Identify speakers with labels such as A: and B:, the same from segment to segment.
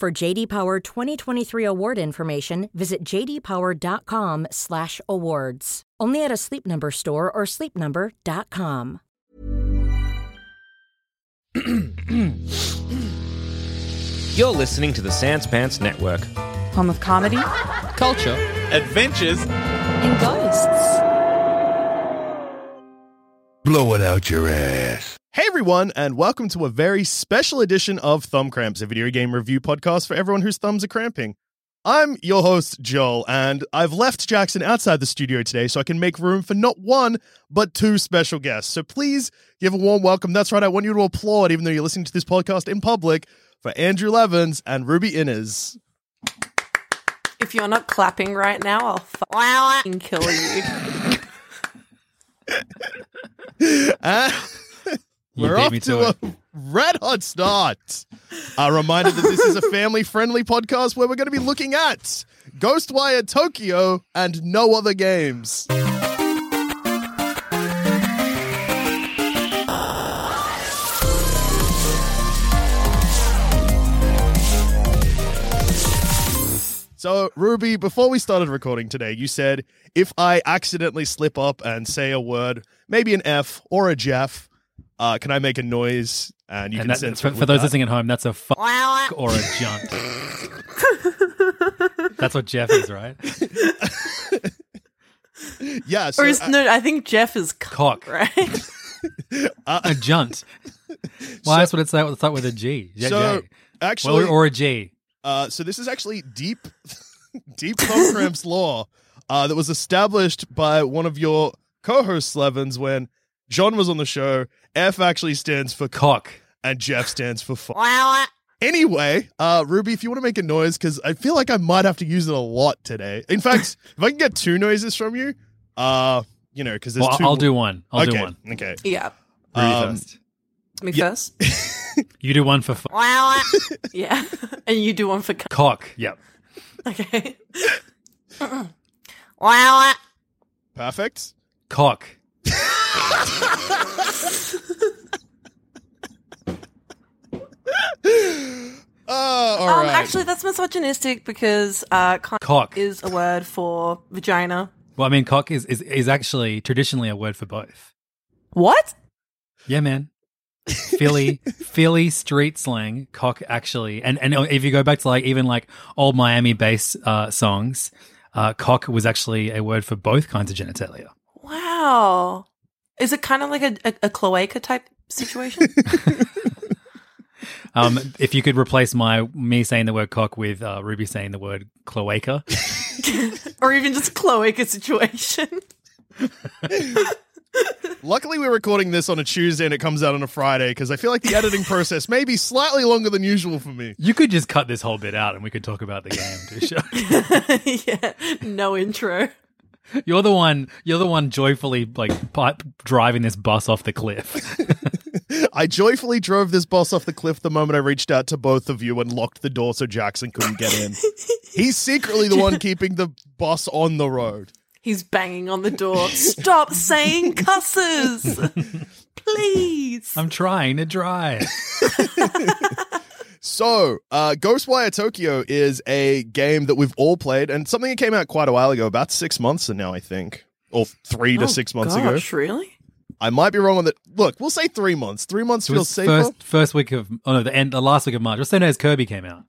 A: For JD Power 2023 award information, visit jdpower.com/awards. Only at a Sleep Number store or sleepnumber.com.
B: You're listening to the Sans Pants Network.
C: Home of comedy
B: Culture.
D: Adventures.
C: and ghosts.
E: Blow it out your ass.
F: Hey everyone, and welcome to a very special edition of Thumb Cramps, a video game review podcast for everyone whose thumbs are cramping. I'm your host, Joel, and I've left Jackson outside the studio today so I can make room for not one, but two special guests. So please give a warm welcome. That's right, I want you to applaud, even though you're listening to this podcast in public, for Andrew Levins and Ruby Innes.
G: If you're not clapping right now, I'll fucking kill you.
F: And ah.
D: You
F: we're off to,
D: to
F: a red hot start. A reminder that this is a family friendly podcast where we're going to be looking at Ghostwire Tokyo and no other games. So, Ruby, before we started recording today, you said if I accidentally slip up and say a word, maybe an F or a Jeff, uh, can I make a noise? And you
D: and
F: can
D: that,
F: censor
D: for, for those
F: that?
D: listening at home, that's a fuck or a junt. that's what Jeff is, right?
F: Yeah. So,
G: or is
F: uh,
G: no? I think Jeff is
D: Cock.
G: right.
D: A junt. Why that's what it's like. It's like with a G. J-
F: so
D: J.
F: actually,
D: Well, or a G.
F: uh, so this is actually deep, deep thumb cramps law uh, that was established by one of your co-hosts, Levins, when John was on the show. F actually stands for cock,
D: Cock.
F: and Jeff stands for fuck. Anyway, uh, Ruby, if you want to make a noise, because I feel like I might have to use it a lot today. In fact, if I can get two noises from you, uh, you know, because there's
D: Well,
F: two.
D: I'll do one. I'll
F: okay,
D: do one.
F: Okay.
G: yeah,
D: Ruby
F: Um,
D: first.
G: me
F: Yeah.
G: first.
D: You do one for fuck.
G: Yeah, and you do one for c-
D: cock. Yep.
G: okay. Wow.
F: Perfect.
D: Cock.
F: Oh, all
G: um,
F: right.
G: actually, that's misogynistic because uh, cunt
D: Cock.
G: is a word for vagina.
D: Well, I mean, cock is, is, is actually traditionally a word for both.
G: What?
D: Yeah, man. Philly, Philly street slang, cock actually, and and if you go back to like even like old Miami bass uh, songs, uh, cock was actually a word for both kinds of genitalia.
G: Wow. Is it kind of like a, a, a cloaca type situation?
D: Um, if you could replace my me saying the word cock with uh, Ruby saying the word cloaca,
G: or even just cloaca situation?
F: Luckily, we're recording this on a Tuesday and it comes out on a Friday because I feel like the editing process may be slightly longer than usual for me.
D: you could just cut this whole bit out and we could talk about the game. Tisha.
G: yeah, no intro.
D: You're the one. You're the one joyfully like pipe driving this bus off the cliff.
F: I joyfully drove this boss off the cliff the moment I reached out to both of you and locked the door so Jackson couldn't get in. He's secretly the one keeping the boss on the road.
G: He's banging on the door. Stop saying cusses, please.
D: I'm trying to drive.
F: So, uh, Ghostwire Tokyo is a game that we've all played and something that came out quite a while ago, about six months now, I think, or three to
G: Oh,
F: six months
G: gosh,
F: ago.
G: really?
F: I might be wrong on that. Look, we'll say three months. Three months
D: It
F: feels
D: was
F: safer.
D: first first week of oh no the end the last week of March. Just so as Kirby came out.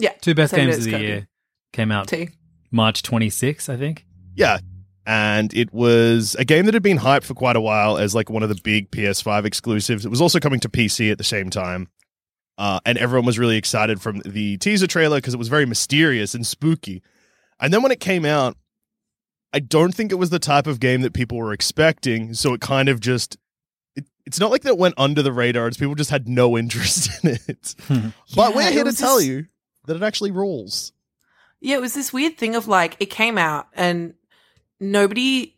G: Yeah.
D: Two best games of the
G: Kirby.
D: year came out
G: T.
D: March 26, I think.
F: Yeah. And it was a game that had been hyped for quite a while as like one of the big PS5 exclusives. It was also coming to PC at the same time. Uh, and everyone was really excited from the teaser trailer because it was very mysterious and spooky. And then when it came out, I don't think it was the type of game that people were expecting. So it kind of just, it, it's not like that went under the radar. It's people just had no interest in it. but
G: Yeah,
F: we're here to
G: was
F: tell you that it actually rules.
G: Yeah, it was this weird thing of like it came out and nobody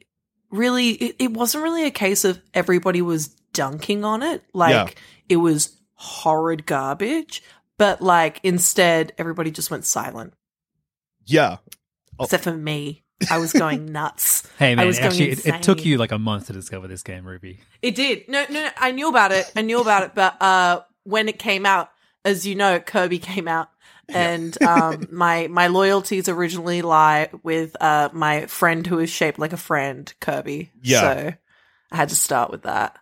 G: really it, it wasn't really a case of everybody was dunking on it. Like
F: Yeah.
G: it was horrid garbage, but like instead everybody just went silent.
F: Yeah. Oh.
G: Except for me. I was going nuts.
D: Hey, man,
G: was going
D: actually, it, it took you like a month to discover this game, Ruby.
G: It did. No, no, no, I knew about it. I knew about it, but uh when it came out, as you know, Kirby came out. And um my my loyalties originally lie with uh my friend who is shaped like a friend, Kirby.
F: Yeah.
G: So I had to start with that.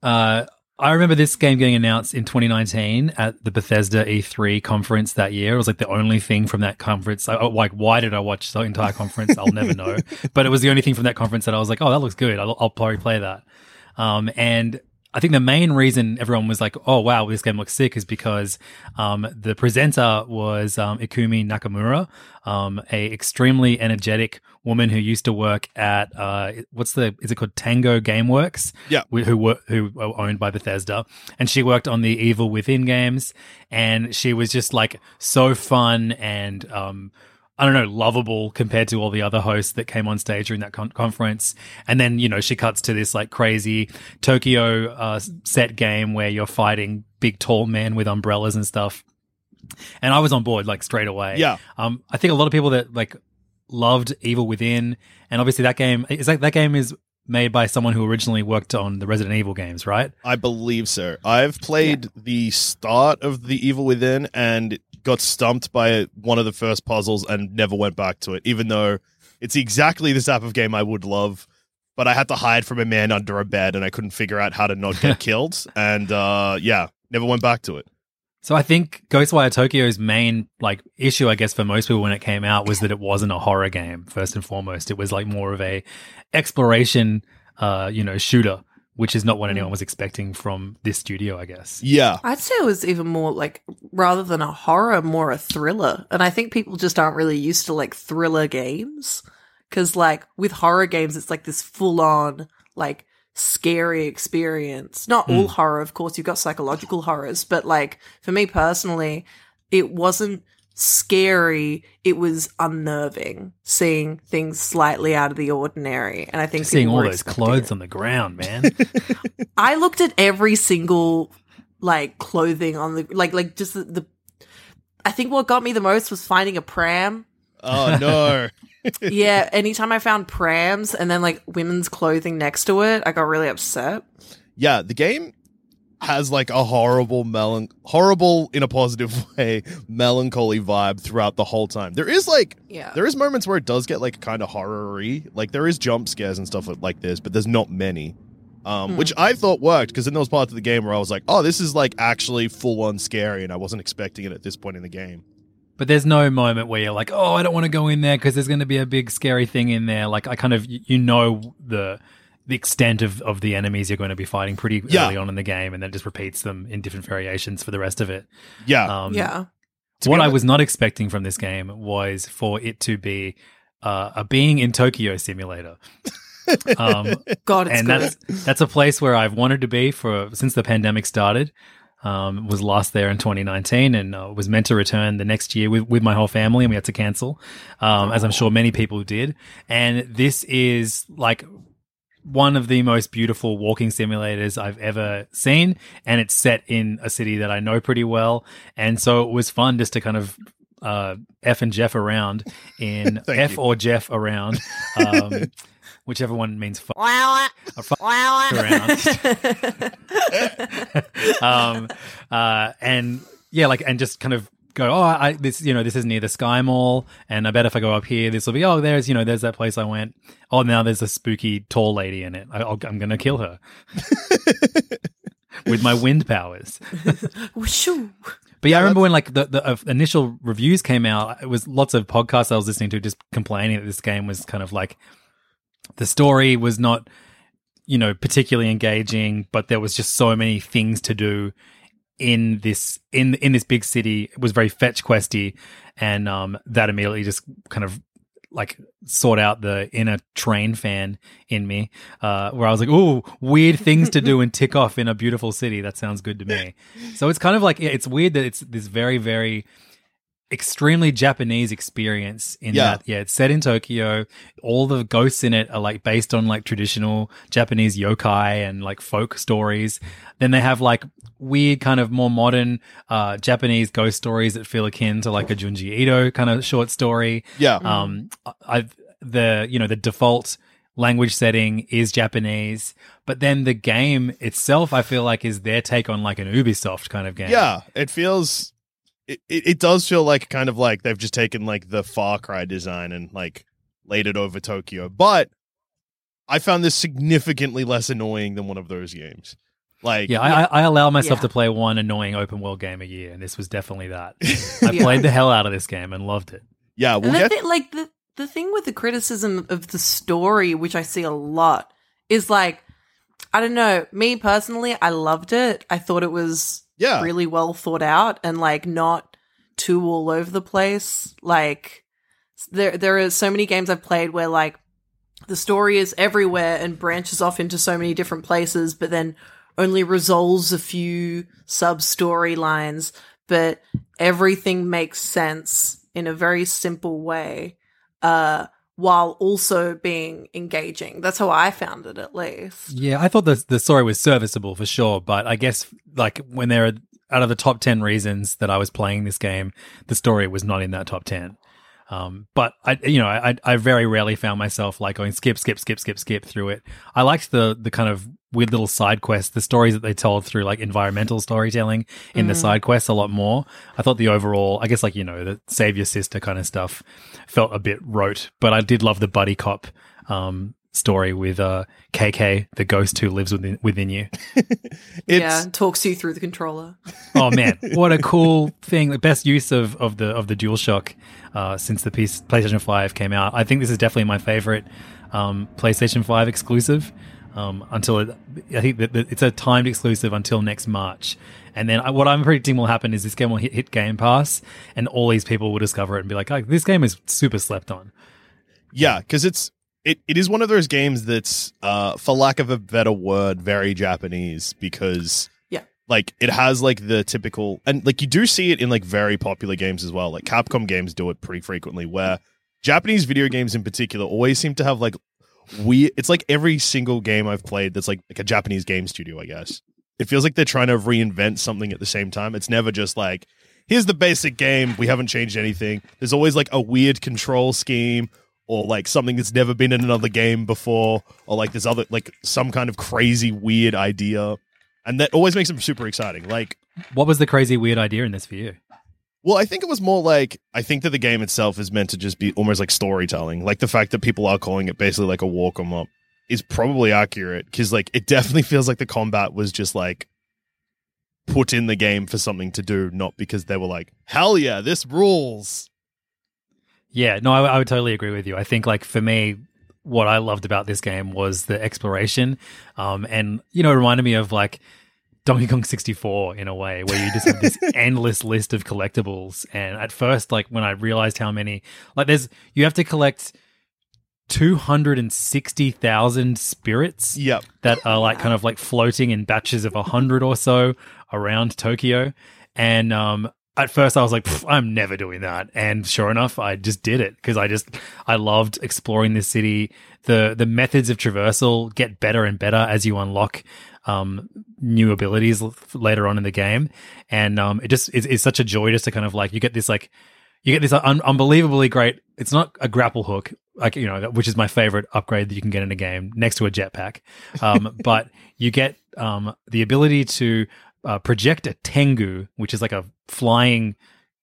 D: Uh, I remember this game getting announced in 2019 at the Bethesda E3 conference that year. It was like the only thing from that conference. I, like, why did I watch the entire conference? I'll never know. But it was the only thing from that conference that I was like, oh, that looks good. I'll, I'll probably play that. Um, and I think the main reason everyone was like, "Oh wow, this game looks sick," is because um, the presenter was um, Ikumi Nakamura, um, a extremely energetic woman who used to work at uh, what's the is it called Tango GameWorks?
F: Yeah.
D: wh- who were who were owned by Bethesda, and she worked on the Evil Within games, and she was just like so fun and um, I don't know, lovable compared to all the other hosts that came on stage during that con- conference. And then, you know, she cuts to this like crazy Tokyo uh, set game where you're fighting big tall men with umbrellas and stuff. And I was on board like straight away.
F: Yeah.
D: Um, I think a lot of people that like loved Evil Within, and obviously that game is like that game is made by someone who originally worked on the Resident Evil games, right?
F: I believe so. I've played the start of The Evil Within and got stumped by one of the first puzzles and never went back to it, even though it's exactly the type of game I would love. But I had to hide from a man under a bed and I couldn't figure out how to not get killed. And uh, yeah, never went back to it.
D: So I think Ghostwire Tokyo's main like issue, I guess, for most people when it came out was that it wasn't a horror game. First and foremost, it was like more of a exploration, uh, you know, shooter, which is not what mm. anyone was expecting from this studio, I guess.
F: Yeah.
G: I'd say it was even more like rather than a horror, more a thriller. And I think people just aren't really used to like thriller games. Cause like with horror games, it's like this full on, like scary experience. Not all mm. horror, of course, you've got psychological horrors, but like for me personally, it wasn't scary. It was unnerving seeing things slightly out of the ordinary. And I think
D: Seeing all those clothes
G: it.
D: on the ground, man.
G: I looked at every single like clothing on the like like just the, the I think what got me the most was finding a pram.
F: Oh, no.
G: yeah, anytime I found prams and then like women's clothing next to it, I got really upset.
F: yeah, the game has like a horrible melan horrible in a positive way melancholy vibe throughout the whole time. There is like
G: Yeah.
F: there is moments where it does get like kind of horror-y. Like there is jump scares and stuff like this, but there's not many. Um, which I thought worked because in those parts of the game where I was like, "Oh, this is like actually full on scary," and I wasn't expecting it at this point in the game.
D: but there's no moment where you're like, oh, I don't want to go in there because there's going to be a big scary thing in there. Like I kind of, you know, the the extent of, of the enemies you're going to be fighting pretty
F: Yeah.
D: early on in the game, and then just repeats them in different variations for the rest of it.
F: Yeah,
D: Um,
G: yeah.
D: What I was not expecting from this game was for it to be uh, a being in Tokyo simulator. um,
G: God, it's
D: and
G: good.
D: that's that's a place where I've wanted to be for since the pandemic started. Um, was last there in 2019 and uh, was meant to return the next year with, with my whole family, and we had to cancel, um, as I'm sure many people did. And this is like one of the most beautiful walking simulators I've ever seen, and it's set in a city that I know pretty well, and so it was fun just to kind of uh, F and Jeff around in F
F: you.
D: or Jeff around, um, whichever one means fuck. or fuck around. um, uh, and yeah, like, and just kind of go, oh, I, this, you know, this is near the Sky Mall, and I bet if I go up here, this will be, oh, there's, you know, there's that place I went. Oh, now there's a spooky tall lady in it. I, I'll, I'm going to kill her with my wind powers. But yeah, I remember when like the, the uh, initial reviews came out, it was lots of podcasts I was listening to just complaining that this game was kind of like the story was not, you know, particularly engaging, but there was just so many things to do in this in in this big city. It was very fetch questy, and um, that immediately just kind of like sort out the inner train fan in me, uh, where I was like, "Oh, weird things to do and tick off in a beautiful city." That sounds good to me. So it's kind of like it's weird that it's this very very extremely Japanese experience in
F: Yeah.
D: that yeah, it's set in Tokyo. All the ghosts in it are like based on like traditional Japanese yokai and like folk stories. Then they have like weird kind of more modern uh Japanese ghost stories that feel akin to like a Junji Ito kind of short story.
F: Yeah.
D: Um, I the you know the default language setting is Japanese, but then the game itself, I feel like, is their take on like an Ubisoft kind of game.
F: Yeah, it feels. It, it, it does feel like kind of like they've just taken like the Far Cry design and like laid it over Tokyo. But I found this significantly less annoying than one of those games. Like,
D: Yeah, I, I I allow myself
G: Yeah.
D: to play one annoying open world game a year, and this was definitely that. I
G: Yeah.
D: played the hell out of this game and loved it.
F: yeah, we'll
G: and the
F: get.
G: thing, like the the thing with the criticism of the story, which I see a lot, is like I don't know. Me personally, I loved it. I thought it was
F: Yeah.
G: really well thought out and like not too all over the place. Like there there are so many games I've played where like the story is everywhere and branches off into so many different places, but then only resolves a few sub storylines, but everything makes sense in a very simple way, uh, while also being engaging. That's how I found it, at least.
D: Yeah, I thought the the story was serviceable for sure, but I guess like when there are out of the top ten reasons that I was playing this game, the story was not in that top ten. Um, but I, you know, I, I very rarely found myself like going skip, skip, skip, skip, skip through it. I liked the the kind of weird little side quests, the stories that they told through like environmental storytelling in the side quests a lot more. I thought the overall, I guess like you know, the save your sister kind of stuff felt a bit rote, but I did love the buddy cop um, story with uh, KK, the ghost who lives within within you.
F: It's
G: yeah, talks you through the controller.
D: Oh man, what a cool thing! The best use of, of the of the DualShock uh, since the piece, PlayStation Five came out. I think this is definitely my favorite um, PlayStation Five exclusive. Um, until it, I think that that it's a timed exclusive until next March, and then I, what I'm predicting will happen is this game will hit, hit Game Pass, and all these people will discover it and be like, "Oh, this game is super slept on."
F: Yeah, because it's it, it is one of those games that's uh for lack of a better word, very Japanese because
G: Yeah.
F: like it has like the typical and like you do see it in like very popular games as well. Like Capcom games do it pretty frequently where Japanese video games in particular always seem to have like weird it's like every single game I've played that's like like a Japanese game studio, I guess. It feels like they're trying to reinvent something at the same time. It's never just like here's the basic game, we haven't changed anything. There's always like a weird control scheme or like something that's never been in another game before or like this other like some kind of crazy weird idea. And that always makes them super exciting. Like
D: What was the crazy weird idea in this for you?
F: well, I think it was more like I think that the game itself is meant to just be almost like storytelling. Like the fact that people are calling it basically like a walk 'em up is probably accurate because like it definitely feels like the combat was just like put in the game for something to do, not because they were like, hell yeah, this rules.
D: Yeah, no, I, I would totally agree with you. I think, like, for me, what I loved about this game was the exploration. Um, and, you know, it reminded me of like Donkey Kong 64 in a way, where you just have this endless list of collectibles. And at first, like, when I realized how many, like, there's, you have to collect 260,000 spirits
F: Yep.
D: that are like kind of like floating in batches of a hundred or so around Tokyo. And um, at first I was like, I'm never doing that. And sure enough, I just did it because I just I loved exploring this city. The the methods of traversal get better and better as you unlock um, new abilities l- later on in the game, and um, it just it's, it's such a joy just to kind of like you get this like you get this un- unbelievably great. It's not a grapple hook, like you know, which is my favorite upgrade that you can get in a game next to a jetpack. Um, but you get um, the ability to uh, project a tengu, which is like a flying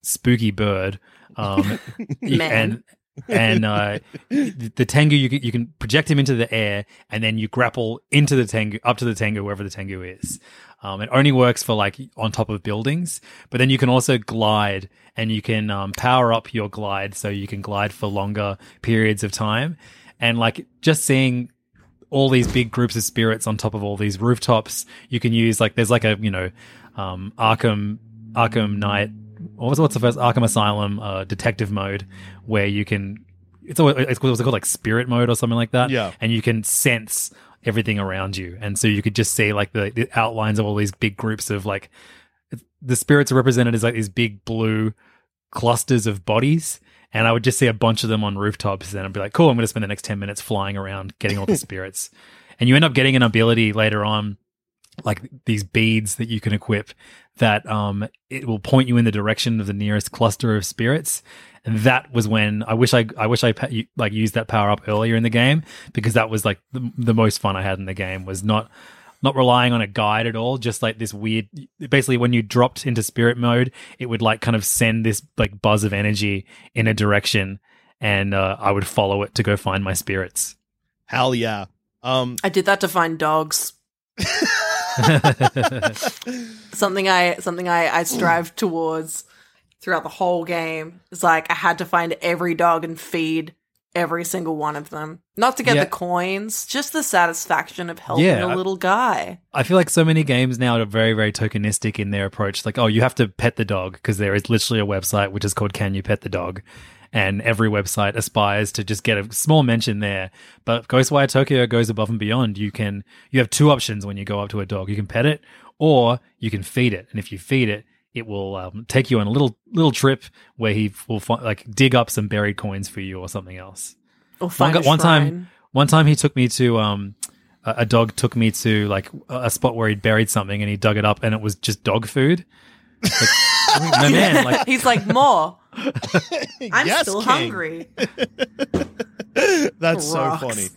D: spooky bird. Um, and and uh, the the Tengu you can, you can project him into the air, and then you grapple into the Tengu up to the Tengu wherever the Tengu is. Um, it only works for like on top of buildings, but then you can also glide, and you can um, power up your glide so you can glide for longer periods of time. And like just seeing all these big groups of spirits on top of all these rooftops, you can use like there's like a you know um, Arkham Arkham Knight. What was what's the first Arkham Asylum uh, detective mode where you can it's always, it's called, it's called like spirit mode or something like that.
F: Yeah.
D: and you can sense everything around you, and so you could just see like the, the outlines of all these big groups of like the spirits are represented as like these big blue clusters of bodies. And I would just see a bunch of them on rooftops, and I'd be like, "Cool, I'm going to spend the next ten minutes flying around getting all the spirits." And you end up getting an ability later on, like these beads that you can equip that um it will point you in the direction of the nearest cluster of spirits. And that was when I wish I I wish I like used that power up earlier in the game because that was like the, the most fun I had in the game was not not relying on a guide at all just like this weird basically when you dropped into spirit mode it would like kind of send this like buzz of energy in a direction and uh, i would follow it to go find my spirits
F: Hell yeah. Um,
G: I did that to find dogs. something I something I, I strive towards throughout the whole game. is like I had to find every dog and feed every single one of them. Not to get
D: Yeah.
G: the coins, just the satisfaction of helping
D: Yeah,
G: a little guy.
D: I feel like so many games now are very, very tokenistic in their approach. Like, oh, you have to pet the dog because there is literally a website which is called Can You Pet the Dog? And every website aspires to just get a small mention there. But Ghostwire Tokyo goes above and beyond. You can, you have two options when you go up to a dog. You can pet it or you can feed it. And if you feed it, it will um, take you on a little little trip where he will fi- like dig up some buried coins for you or something else
G: Or
D: one,
G: find
D: gu-
G: a
D: one time one time he took me to um a, a dog took me to like a a spot where he'd buried something and he dug it up and it was just dog food like, my man like
G: He's like, more. I'm
F: yes,
G: still
F: King.
G: hungry.
F: That's so funny.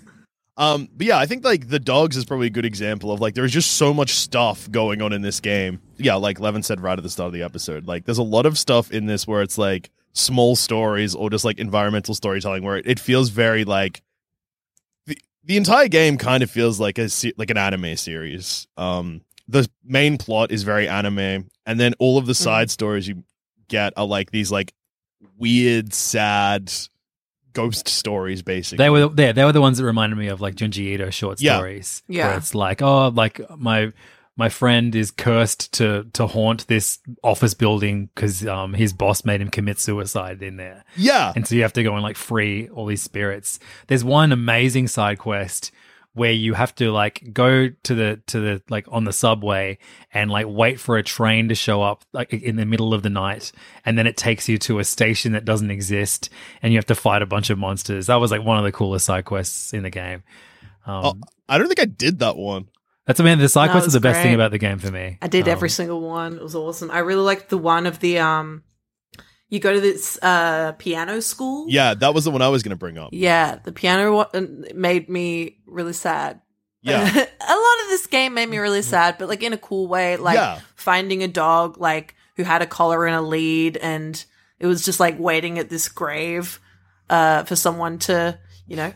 F: Um, but yeah, I think like the dogs is probably a good example of like there's just so much stuff going on in this game. Yeah, like Levin said right at the start of the episode, like there's a lot of stuff in this where it's like small stories or just like environmental storytelling where it, it feels very like the the entire game kind of feels like a like an anime series. Um, the main plot is very anime, and then all of the side stories you get are like these like weird, sad ghost stories, basically.
D: they were there they were the ones that reminded me of like Junji Ito short
F: Yeah.
D: stories
G: Yeah.
D: where it's like oh like my my friend is cursed to to haunt this office building because um his boss made him commit suicide in there
F: yeah,
D: and so you have to go and like free all these spirits. There's one amazing side quest where you have to like go to the to the like on the subway and like wait for a train to show up like in the middle of the night and then it takes you to a station that doesn't exist and you have to fight a bunch of monsters. That was like one of the coolest side quests in the game. Um,
F: Oh, I don't think I did that one.
D: That's I mean the side
G: That
D: quests are
G: was
D: the best thing about the game for me.
G: I did
D: Um,
G: every single one. It was awesome. I really liked the one of the um you go to this uh piano school.
F: Yeah, that was the one I was going to bring up.
G: Yeah, the piano one made me really sad.
F: Yeah,
G: a lot of this game made me really sad, but like in a cool way. Like
F: Yeah.
G: finding a dog like who had a collar and a lead, and it was just like waiting at this grave uh, for someone to, you know,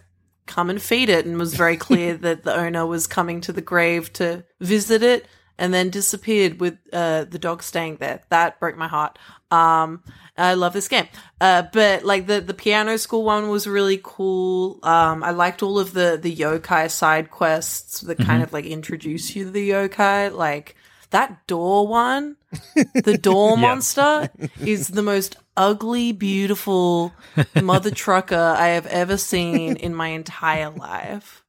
G: come and feed it, and was very clear that the owner was coming to the grave to visit it, and then disappeared with uh, the dog staying there. That broke my heart. Um, I love this game. Uh, but like the, the piano school one was really cool. Um, I liked all of the, the yokai side quests that kind of like introduce you to the yokai. Like that door one, the door monster is the most ugly, beautiful mother trucker I have ever seen in my entire life.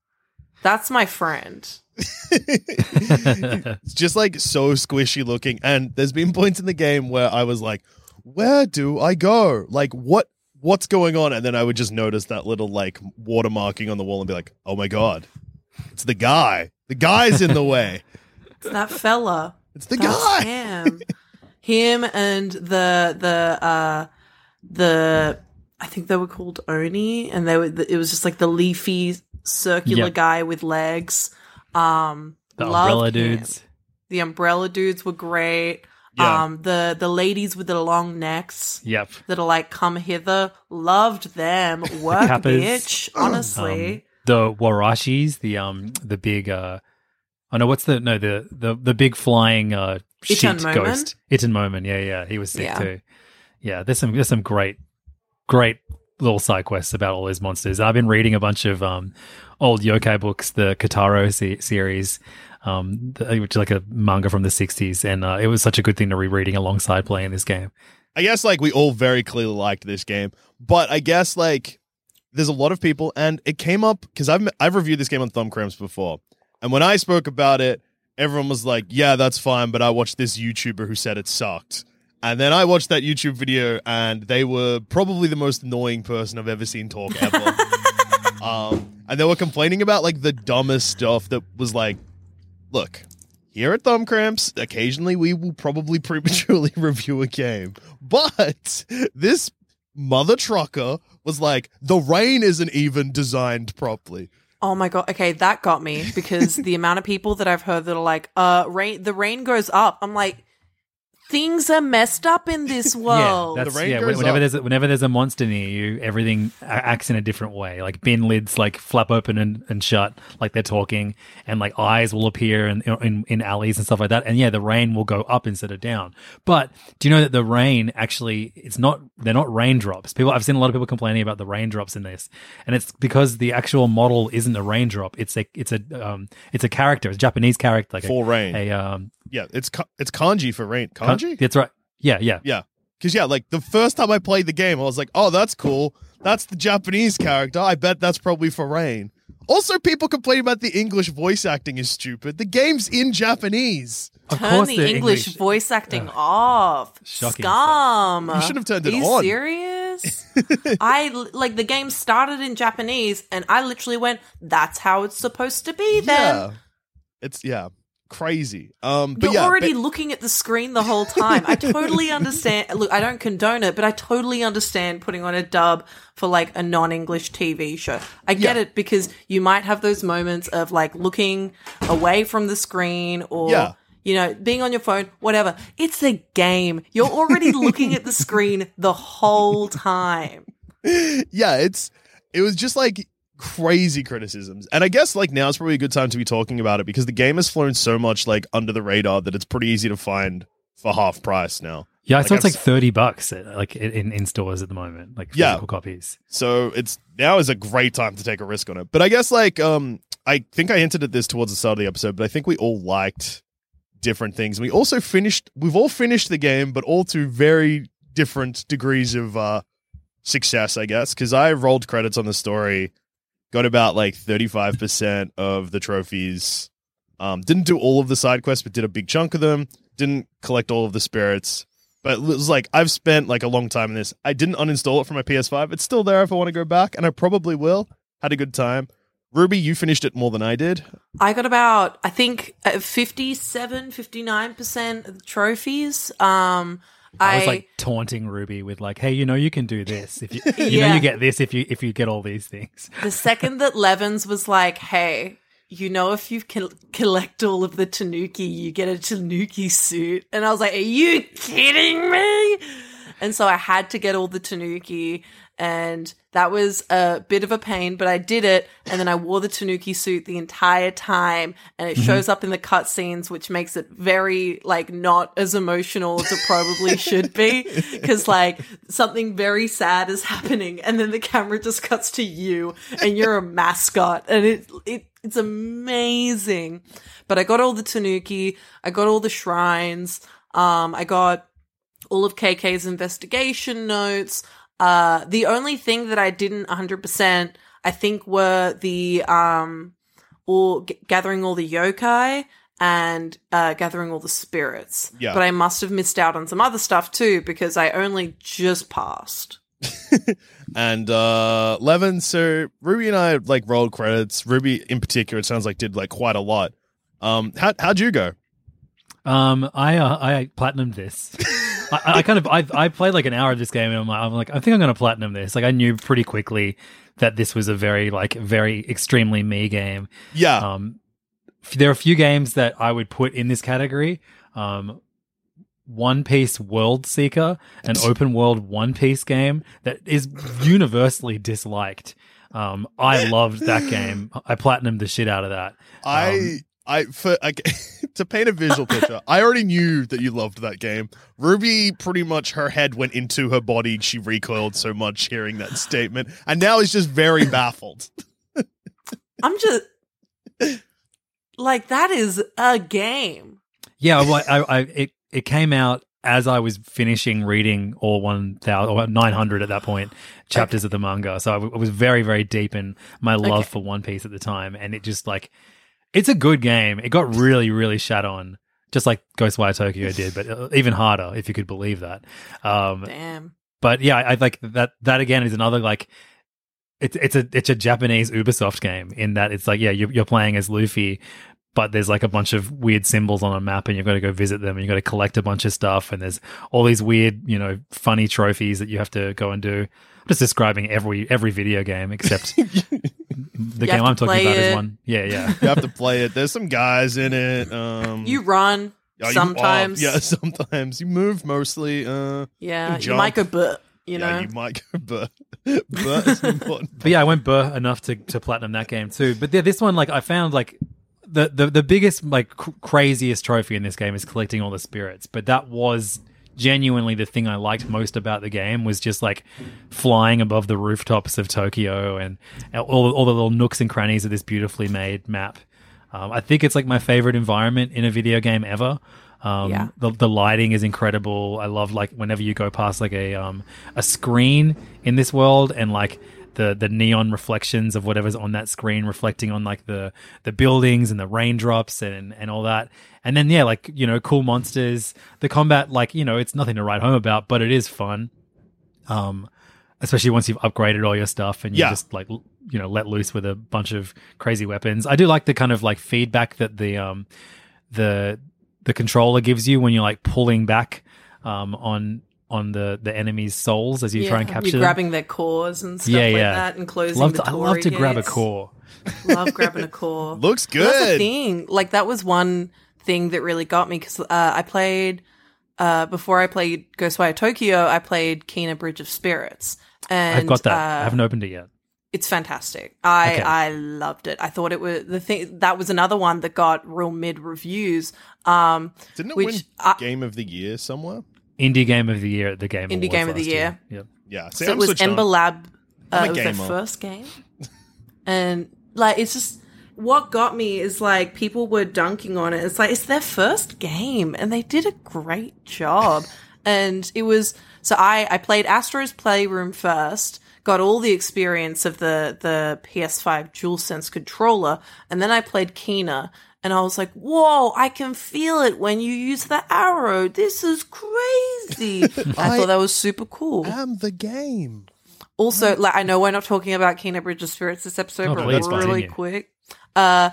G: That's my friend.
F: it's just like so squishy looking. And there's been points in the game where I was like, "Where do I go? Like, what? What's going on?" And then I would just notice that little like watermarking on the wall and be like, "Oh my god, it's the guy. The guy's in the way.
G: It's that fella.
F: It's the
G: That's
F: guy."
G: him. him and the the uh the I think they were called Oni, and they were. It was just like the leafy circular
D: Yep.
G: guy with legs. Um,
D: the umbrella
G: him.
D: dudes.
G: The umbrella dudes were great.
F: Yeah.
G: Um, the the ladies with the long necks
D: Yep.
G: that are like, "Come hither," loved them. Work,
D: Kappas.
G: bitch. Honestly,
D: Um, the Warashis, the um the big uh oh no, what's the no the the the big flying uh sheet
G: Itan
D: ghost. Itan Momen, yeah, yeah. He was sick
G: Yeah.
D: too. Yeah, there's some there's some great great little side quests about all these monsters. I've been reading a bunch of um old yokai books, the Kitaro se- series, um, the, which is like a manga from the '60s, and uh, it was such a good thing to rereading alongside playing this game.
F: I guess like we all very clearly liked this game, but I guess like there's a lot of people, and it came up because I've I've reviewed this game on Thumb Cramps before, and when I spoke about it, everyone was like, "Yeah, that's fine," but I watched this YouTuber who said it sucked, and then I watched that YouTube video, and they were probably the most annoying person I've ever seen talk ever. um, and they were complaining about like the dumbest stuff that was like, look. Here at Thumb Cramps, occasionally we will probably prematurely review a game. But this mother trucker was like, the rain isn't even designed properly.
G: Oh my god. Okay, that got me because the amount of people that I've heard that are like, uh, rain. The rain goes up. I'm like, things are messed up in this world.
D: Yeah, that's,
F: The
D: yeah. Whenever
F: up.
D: there's a, whenever there's a monster near you, everything acts in a different way. Like bin lids, like flap open and, and shut, like they're talking, and like eyes will appear in, in in alleys and stuff like that. And yeah, the rain will go up instead of down. But do you know that the rain actually it's not they're not raindrops. People I've seen a lot of people complaining about the raindrops in this, and it's because the actual model isn't a raindrop. It's a it's a um it's a character, it's a Japanese character, like
F: For
D: a,
F: rain.
D: a um
F: Yeah, it's ka- it's kanji for rain.
D: kan-
F: Kanji?
D: That's right. Yeah, yeah.
F: Yeah. Because, yeah, like the first time I played the game, I was like, oh, that's cool. That's the Japanese character. I bet that's probably for rain. Also, people complain about the English voice acting is stupid. The game's in Japanese.
D: Of
G: Turn
D: course
G: the
D: the
G: English,
D: English-
G: voice acting off.
D: Shocking
G: Scum.
F: You should have turned it
G: Are you
F: on.
G: serious? I like the game started in Japanese, and I literally went, "That's how it's supposed to be." Then
F: Yeah. It's, yeah, crazy. Um, but
G: you're
F: yeah,
G: already
F: ba-
G: looking at the screen the whole time. I totally understand. Look, I don't condone it, but I totally understand putting on a dub for like a non-English TV show. I get
F: Yeah.
G: it because you might have those moments of like looking away from the screen or
F: Yeah.
G: you know, being on your phone, whatever. It's a game. You're already looking at the screen the whole time.
F: yeah, it's it was just like crazy criticisms. And I guess like now is probably a good time to be talking about it because the game has flown so much like under the radar that it's pretty easy to find for half price now.
D: Yeah, I
F: Like,
D: saw it's
F: I've
D: like thirty bucks, uh, like in, in stores at the moment, like
F: Yeah.
D: physical copies.
F: So it's now is a great time to take a risk on it. But I guess like um I think I hinted at this towards the start of the episode, but I think we all liked different things. We also finished we've all finished the game, but all to very different degrees of uh success, I guess. Cause I rolled credits on the story, got about like 35% of the trophies. Um, didn't do all of the side quests, but did a big chunk of them. Didn't collect all of the spirits. But it was like I've spent like a long time in this. I didn't uninstall it from my PS5. It's still there if I want to go back, and I probably will. Had a good time. Ruby, you finished it more than I did.
G: I got about, I think, uh, 57, 59% of the trophies. Um,
D: I,
G: I,
D: was like taunting Ruby with like, "Hey, you know you can do this if you, you know you get this if you if you get all these things."
G: the second that Levins was like, hey, you know, if you can collect all of the Tanuki, you get a Tanuki suit. And I was like, are you kidding me? And so I had to get all the Tanuki. And that was a bit of a pain, but I did it. And then I wore the Tanuki suit the entire time. And it shows up in the cutscenes, which makes it very, like, not as emotional as it probably should be. Cause, like, something very sad is happening. And then the camera just cuts to you and you're a mascot. And it, it, it's amazing. But I got all the Tanuki. I got all the shrines. Um, I got all of KK's investigation notes. Uh, the only thing that I didn't 100%, I think, were the, um, all g- gathering all the yokai and, uh, gathering all the spirits.
F: Yeah.
G: But I must have missed out on some other stuff too because I only just passed.
F: And uh Levin, so Ruby and I like rolled credits. Ruby in particular, it sounds like did like quite a lot. Um, how how'd you go?
D: Um, I uh, I platinumed this. I, I kind of I I played like an hour of this game and I'm like, I'm like I think I'm gonna platinum this. Like I knew pretty quickly that this was a very like very extremely me game.
F: Yeah,
D: Um, there are a few games that I would put in this category. Um, One Piece World Seeker, an open world One Piece game that is universally disliked. Um, I loved that game. I platinumed the shit out of that. Um,
F: I for I, to paint a visual picture. I already knew that you loved that game. Ruby pretty much her head went into her body. She recoiled so much hearing that statement, and now is just very baffled.
G: I'm just like that is a game.
D: Yeah, well, I, I, it it came out as I was finishing reading all one thousand or nine hundred at that point chapters of the manga. So I, w- I was very very deep in my love
G: Okay.
D: for One Piece at the time, and it just like it's a good game. It got really really shat on, just like Ghostwire Tokyo did, but uh, even harder if you could believe that. Um,
G: Damn.
D: but yeah, I, I like that. That again is another like it's it's a it's a Japanese Ubisoft game in that it's like yeah you're, you're playing as Luffy, but there's like a bunch of weird symbols on a map and you've got to go visit them and you've got to collect a bunch of stuff and there's all these weird you know funny trophies that you have to go and do. I'm just describing every every video game except the game I'm talking about is one. Yeah, yeah.
F: You have to play it. There's some guys in it. Um,
G: You run
F: yeah, you-
G: sometimes.
F: oh, yeah, sometimes you move mostly. Uh,
G: Yeah, you
F: jump.
G: might go but you know.
F: yeah, you might go, but but it's important.
D: But yeah, I went burr enough to, to platinum that game too. But yeah, this one, like, I found like the the, the biggest, like, cr- craziest trophy in this game is collecting all the spirits. But that was genuinely the thing I liked most about the game was just like flying above the rooftops of Tokyo and all all the little nooks and crannies of this beautifully made map. Um, I think it's like my favorite environment in a video game ever. Um,
G: Yeah.
D: the, the lighting is incredible. I love like whenever you go past like a um, a screen in this world and like the the neon reflections of whatever's on that screen reflecting on like the the buildings and the raindrops and and all that. And then yeah, like you know, cool monsters. The combat, like you know, it's nothing to write home about, but it is fun. Um, especially once you've upgraded all your stuff and you
F: Yeah.
D: just like you know let loose with a bunch of crazy weapons. I do like the kind of like feedback that the um the the controller gives you when you're like pulling back um on on the the enemy's souls as you try and capture
G: You're
D: them.
G: grabbing their cores and stuff
D: Yeah,
G: like
D: yeah.
G: that and closing
D: Love
G: the
D: to, I love to
G: Torii
D: grab a core.
G: Love grabbing a core.
F: Looks
G: Well, That's the
F: good.
G: thing. Like that was one thing that really got me because uh, I played uh, before I played Ghostwire Tokyo. I played Kena Bridge of Spirits, and
D: I've got that.
G: Uh,
D: I haven't opened it yet.
G: it's fantastic. I
D: Okay.
G: I loved it. I thought it was the thing. That was another one that got real mid reviews. Um,
F: Didn't it
G: Which
F: win
G: I-
F: Game of the Year somewhere?
D: Indie game of the year at the game
G: Indie
D: Awards
G: Game of the
D: last
G: year.
D: Yep.
F: Yeah. See,
G: so
F: I'm
G: it was
F: switched on.
G: Ember Lab. Uh,
F: I'm a
G: it was their
F: gamer.
G: first game, and like it's just what got me is like people were dunking on it. It's like it's their first game, and they did a great job. and it was so I I played Astro's Playroom first. Got all the experience of the the PS5 DualSense controller, and then I played Kena, and I was like, "Whoa! I can feel it when you use the arrow. This is crazy." I,
F: I-
G: thought that was super cool.
F: I'm the game.
G: Also, like I know we're not talking about Kena Bridge of Spirits this episode,
D: Oh,
G: but
D: please
G: really
D: continue.
G: quick. Uh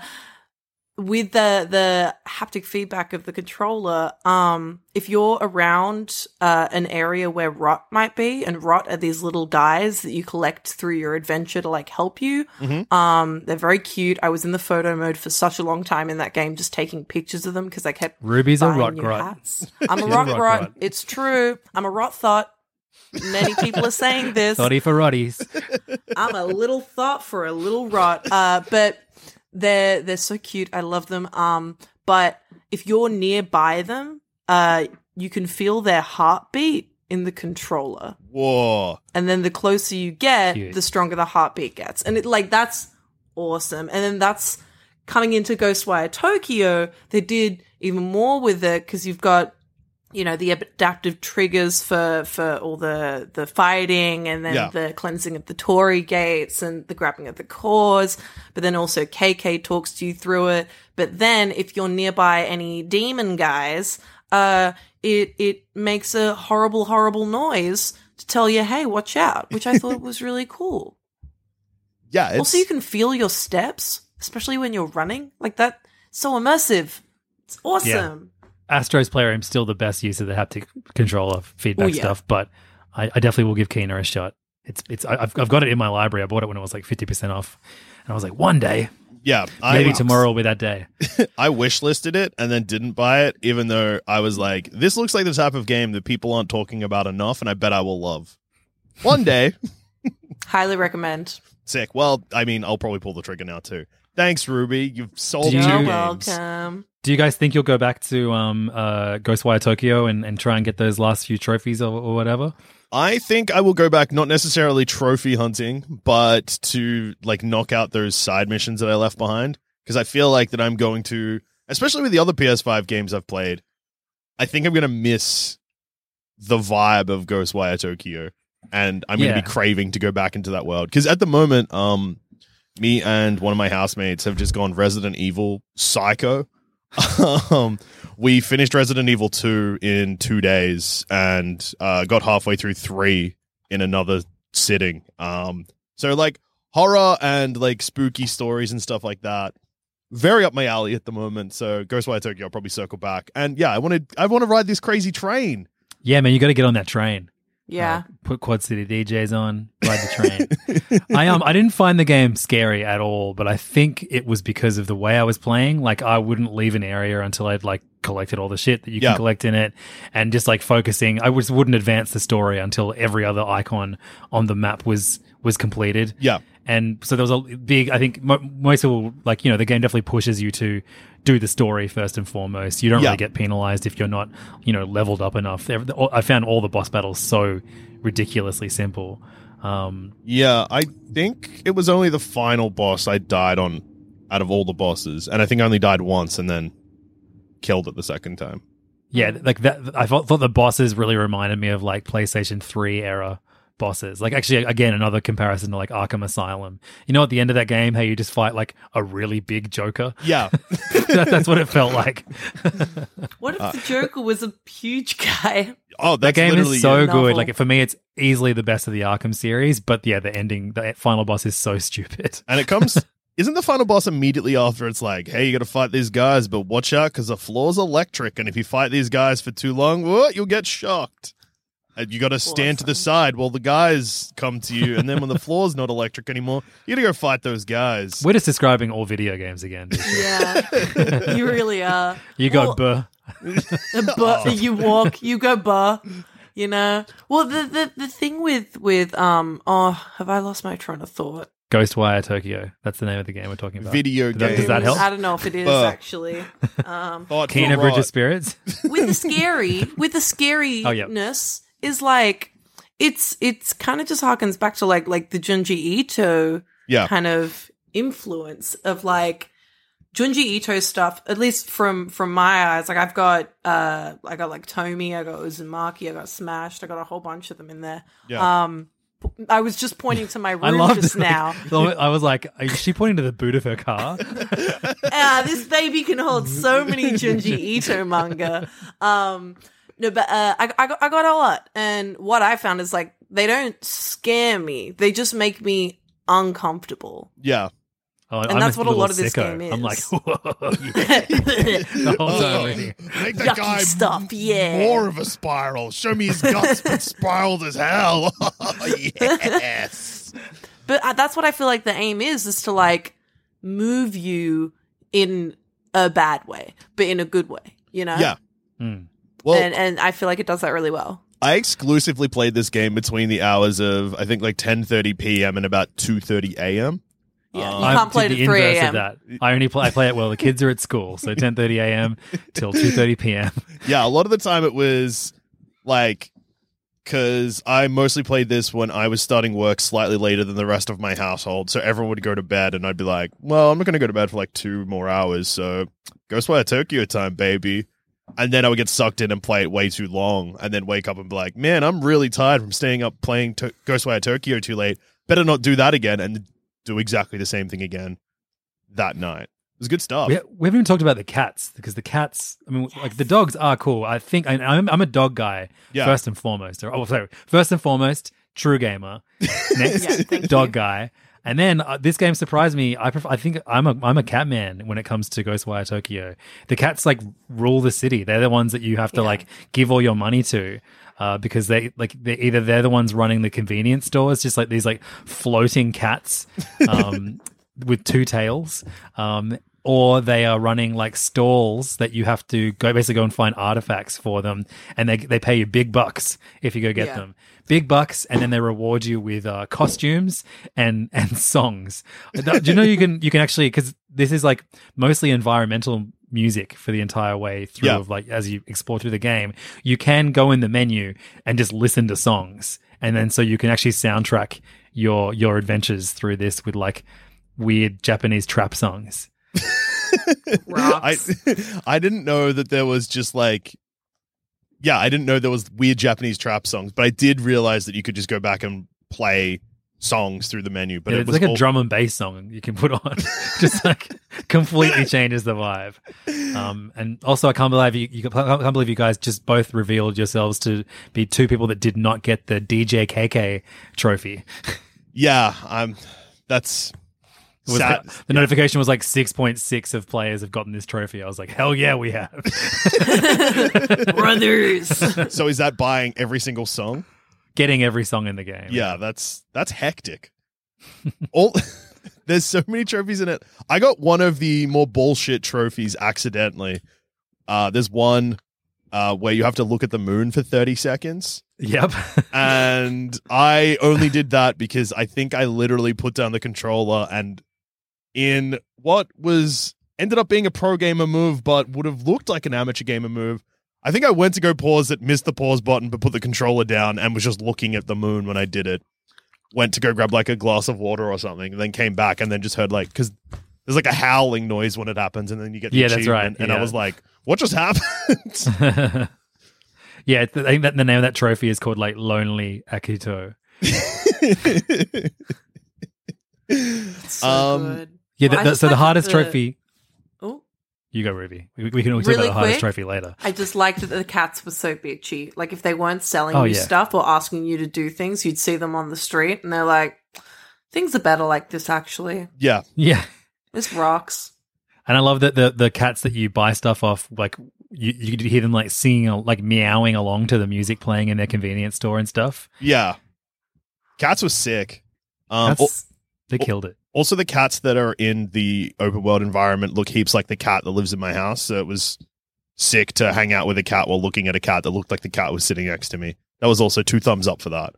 G: with the the haptic feedback of the controller, um, if you're around uh, an area where rot might be, and rot are these little guys that you collect through your adventure to like help you.
F: Mhm.
G: Um, they're very cute. I was in the photo mode for such a long time in that game, just taking pictures of them because I kept
D: Ruby's a
G: buying
D: rot grot.
G: I'm a rot
D: rot
G: grot.
D: grot.
G: It's true. I'm a rot thought. Many people are saying this.
D: Thoughty for rotties.
G: I'm a little thought for a little rot. Uh, but they're they're so cute. I love them. Um, but if you're nearby them, uh, you can feel their heartbeat in the controller.
F: Whoa.
G: And then the closer you get,
D: Cute.
G: the stronger the heartbeat gets. And it like that's awesome. And then that's coming into Ghostwire Tokyo, they did even more with it because you've got you know the adaptive triggers for for all the the fighting and then
F: Yeah.
G: the cleansing of the Torii gates and the grabbing of the cores but then also KK talks to you through it. But then if you're nearby any demon guys uh it it makes a horrible horrible noise to tell you hey watch out which I thought was really cool.
F: Yeah. It's,
G: also you can feel your steps especially when you're running. Like that so immersive. It's awesome
D: Astro's Playroom's still the best use of the haptic controller feedback
G: Oh, yeah.
D: stuff, but I, I definitely will give Kena a shot. It's it's I- I've I've got it in my library. I bought it when it was like fifty percent off, and I was like, one day
F: Yeah, I,
D: Maybe tomorrow will be that day.
F: I wish listed it and then didn't buy it, even though I was like, this looks like the type of game that people aren't talking about enough, and I bet I will love. One day.
G: Highly recommend.
F: Sick. Well, I mean, I'll probably pull the trigger now too. Thanks, Ruby. You've sold
D: Do
F: two
D: you-
G: You're
F: games.
G: welcome.
D: Do you guys think you'll go back to um, uh, Ghostwire Tokyo and, and try and get those last few trophies or, or whatever?
F: I think I will go back, not necessarily trophy hunting, but to like knock out those side missions that I left behind. Because I feel like that I'm going to, especially with the other PS5 games I've played, I think I'm going to miss the vibe of Ghostwire Tokyo, and I'm going to be craving to go back into that world. Because at the moment, um, me and one of my housemates have just gone Resident Evil psycho. um, we finished Resident Evil 2 in two days and uh, got halfway through 3 in another sitting. Um, so, like, horror and like spooky stories and stuff like that. Very up my alley at the moment. So, Ghostwire Tokyo, I'll probably circle back. And yeah, I wanted, I want to ride this crazy train.
D: Yeah, man, you got to get on that train.
G: Yeah.
D: Uh, put Quad City DJs on, ride the train. I um I didn't find the game scary at all, but I think it was because of the way I was playing. Like I wouldn't leave an area until I'd like collected all the shit that you
F: Yeah.
D: can collect in it, and just like focusing. I just wouldn't advance the story until every other icon on the map was was completed.
F: Yeah.
D: And so there was a big, I think most people, like, you know, the game definitely pushes you to do the story first and foremost. You don't
F: Yeah.
D: really get penalized if you're not, you know, leveled up enough. I found all the boss battles so ridiculously simple. Um,
F: Yeah, I think it was only the final boss I died on out of all the bosses. And I think I only died once and then killed it the second time.
D: yeah, like that. I thought, thought the bosses really reminded me of like PlayStation 3 era bosses. Like, actually, again, another comparison to like Arkham Asylum. You know, at the end of that game, how you just fight like a really big Joker?
F: Yeah.
D: that, that's what it felt like.
G: What if uh, the Joker was a huge guy?
F: Oh,
D: that game is so
F: it.
D: good. Like for me, it's easily the best of the Arkham series. But yeah, the ending, the final boss is so stupid.
F: And it comes. Isn't the final boss immediately after it's like, hey, you got to fight these guys, but watch out because the floor's electric, and if you fight these guys for too long, what you'll get shocked. And you got to stand to the side while the guys come to you, and then when the floor's not electric anymore, you got to go fight those guys.
D: We're just describing all video games again.
G: Yeah. you really are.
D: You got
G: Well,
D: buh.
G: but you walk, you go bar. You know. Well, the, the the thing with with um oh, have I lost my train of thought?
D: Ghostwire Tokyo. That's the name of the game we're talking about.
F: Video game.
D: does that help?
G: I don't know if it is
F: Uh.
G: actually. Um,
F: Thought
D: Kena
F: for
D: Bridge
F: rot.
D: of Spirits.
G: with the scary, with the scariness
D: Oh,
G: is like it's it's kind of just harkens back to like like the Junji Ito
F: Yeah.
G: kind of influence of like Junji Ito stuff, at least from from my eyes. Like I've got uh I got like Tomie, I got Uzumaki, I got Smashed, I got a whole bunch of them in there.
F: Yeah.
G: Um I was just pointing to my
D: I
G: room
D: love
G: just now.
D: I was like, is she pointing to the boot of her car?
G: ah, this baby can hold so many Junji Ito manga. Um, no, but uh, I, I, got, I got a lot. And what I found is like, they don't scare me. They just make me uncomfortable.
F: Yeah.
D: Oh,
G: And
D: I'm
G: that's what a lot of this
D: sicko.
G: game is.
D: I'm like,
G: is.
D: whoa, yeah. The whole
F: Oh,
D: time.
F: make
G: Yucky
F: that guy
G: stuff, yeah.
F: more of a spiral. Show me his guts, but spiraled as hell. yes.
G: But uh, that's what I feel like the aim is, is to like move you in a bad way, but in a good way, you know?
F: Yeah.
D: Hmm.
F: Well,
G: and, and I feel like it does that really well.
F: I exclusively played this game between the hours of I think like 10:30 p.m. and about 2:30 a.m.
G: Yeah,
F: Um,
G: you
D: I
G: can't play it
D: the
G: at 3
D: inverse of
G: a.m.
D: that. I only play. I play it while the kids are at school, so 10:30 a.m. till 2:30 p.m.
F: Yeah, a lot of the time it was like because I mostly played this when I was starting work slightly later than the rest of my household, so everyone would go to bed, and I'd be like, "Well, I'm not going to go to bed for like two more hours, so go Ghostwire Tokyo time, baby." And then I would get sucked in and play it way too long, and then wake up and be like, "Man, I'm really tired from staying up playing to- Ghostwire Tokyo too late. Better not do that again." And do exactly the same thing again that night. It was good stuff.
D: We, we haven't even talked about the cats because the cats. I mean, like the dogs are cool. I think I, I'm, I'm a dog guy
F: Yeah.
D: first and foremost. Or, oh, sorry, first and foremost, true gamer. Next,
G: Yeah,
D: dog
G: you.
D: guy. And then uh, this game surprised me. I prefer, I think I'm a I'm a cat man when it comes to Ghostwire Tokyo. The cats like rule the city. They're the ones that you have to
G: Yeah.
D: like give all your money to. Uh, because they like they either they're the ones running the convenience stores, just like these like floating cats, um, with two tails. Um, or they are running like stalls that you have to go basically go and find artifacts for them, and they they pay you big bucks if you go get
G: Yeah.
D: them, big bucks, and then they reward you with uh, costumes and and songs. Do you know you can you can actually because this is like mostly environmental music for the entire way through
F: Yeah.
D: of like as you explore through the game you can go in the menu and just listen to songs and then so you can actually soundtrack your your adventures through this with like weird japanese trap songs
F: I I didn't know that there was just like yeah, I didn't know there was weird Japanese trap songs, but I did realize that you could just go back and play songs through the menu. But
D: Yeah,
F: it
D: it's
F: was
D: like a drum and bass song you can put on. Just like completely changes the vibe. Um and also i can't believe you, you I can't believe you guys just both revealed yourselves to be two people that did not get the dj kk trophy.
F: Yeah, I'm that's
D: was
F: sad.
D: the, the notification was like 6.6 of players have gotten this trophy. I was like, hell yeah, we have.
G: Brothers.
F: so is that buying every single song?
D: Getting every song in the game.
F: Yeah, that's that's hectic. All there's so many trophies in it. I got one of the more bullshit trophies accidentally. Uh there's one uh where you have to look at the moon for 30 seconds.
D: Yep.
F: and I only did that because I think I literally put down the controller and in what was ended up being a pro gamer move but would have looked like an amateur gamer move. I think I went to go pause it, missed the pause button, but put the controller down and was just looking at the moon when I did it. Went to go grab like a glass of water or something, and then came back and then just heard like because there's like a howling noise when it happens, and then you get the
D: Yeah, that's right,
F: achievement, And I was like, "What just happened?"
D: yeah, I think that the name of that trophy is called like Lonely Akito.
G: so
F: Um,
G: good.
D: Yeah,
G: Well,
D: the, the, so the hardest
G: the-
D: trophy.
G: Oh,
D: You go, Ruby. We, we can talk
G: Really
D: about the hardest
G: quick?
D: trophy later.
G: I just liked that the cats were so bitchy. Like if they weren't selling
D: Oh,
G: you
D: yeah.
G: stuff or asking you to do things, you'd see them on the street and they're like, "Things are better like this. Actually,
F: yeah,
D: Yeah.
G: this rocks."
D: And I love that the, the cats that you buy stuff off, like you, you could hear them like singing, like meowing along to the music playing in their convenience store and stuff.
F: yeah. Cats was sick. Um,
D: That's- they
F: oh,
D: killed it.
F: Also, the cats that are in the open world environment look heaps like the cat that lives in my house. So it was sick to hang out with a cat while looking at a cat that looked like the cat was sitting next to me. That was also two thumbs up for that.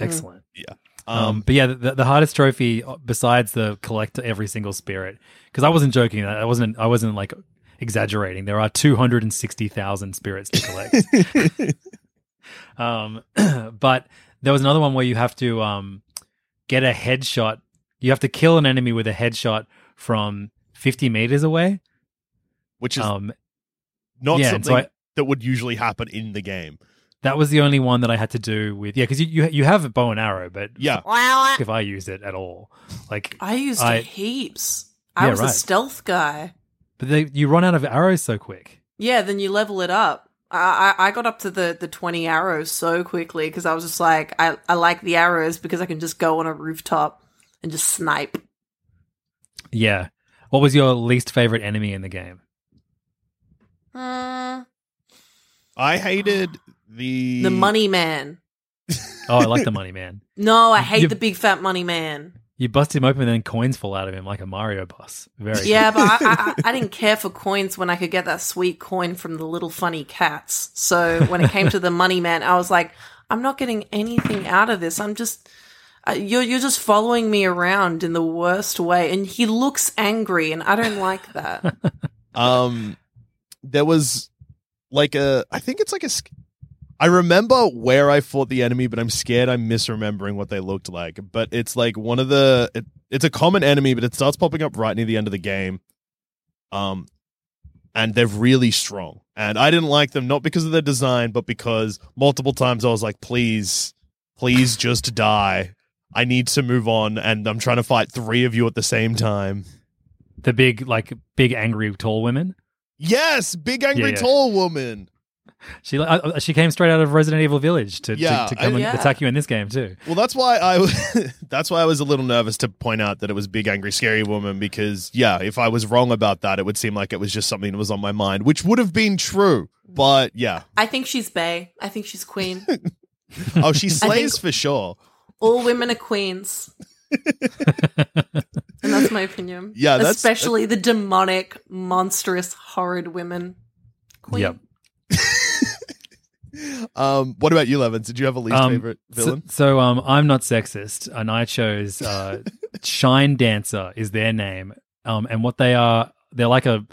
D: Excellent.
F: Um,
D: Um, but yeah, the, the hardest trophy uh, besides the collect every single spirit, because I wasn't joking. I wasn't. I wasn't like exaggerating. There are two hundred and sixty thousand spirits to collect. um, but there was another one where you have to um, get a headshot. You have to kill an enemy with a headshot from fifty meters away.
F: which is
D: Um,
F: not
D: yeah,
F: something
D: so I-
F: that would usually happen in the game.
D: that was the only one that I had to do with. Yeah, because you, you you have a bow and arrow, but
F: Yeah.
D: fuck if I used it at all, like
G: I used
D: I-
G: heaps. I
D: Yeah,
G: was
D: right.
G: a stealth guy.
D: but they, you run out of arrows so quick.
G: Yeah, then you level it up. I I, I got up to the, the twenty arrows so quickly because I was just like, I, I like the arrows because I can just go on a rooftop and just snipe.
D: Yeah. What was your least favorite enemy in the game?
G: Uh,
F: I hated the
G: the money man.
D: Oh, I like the money man.
G: No, I hate
D: You-
G: the big fat money man.
D: You bust him open and then coins fall out of him like a Mario boss. Very
G: Yeah, but I, I, I didn't care for coins when I could get that sweet coin from the little funny cats. So when it came to the money man, I was like, I'm not getting anything out of this. I'm just uh, you're you're just following me around in the worst way, and he looks angry, and I don't like that.
F: um there was like a i think it's like a I remember where i fought the enemy but i'm scared i'm misremembering what they looked like. But it's like one of the it, it's a common enemy but it starts popping up right near the end of the game. Um and they're really strong. And i didn't like them not because of their design but because multiple times i was like please please just die i need to move on and i'm trying to fight three of you at the same time
D: the big, like, big angry tall women.
F: yes big angry
D: Yeah, yeah.
F: tall woman
D: She uh, she came straight out of Resident Evil Village to, to-
F: Yeah,
D: to, come
F: I-
D: and
G: Yeah.
D: attack you in this game too.
F: Well, that's why I that's why I was a little nervous to point out that it was big angry scary woman because yeah, if I was wrong about that, it would seem like it was just something that was on my mind, which would have been true. But yeah,
G: I think she's Bay. I think she's queen.
F: oh, she slays
G: think-
F: for sure.
G: All women are queens, and that's That's my opinion.
F: Yeah, that's-
G: especially the demonic, monstrous, horrid women. Queen.
D: Yep.
F: Um, what about you, Levins? Did you have a least
D: Um,
F: favorite
D: so-
F: villain?
D: So, um, I'm not sexist, and I chose uh, Shine Dancer is their name. Um, and what they are, they're like a,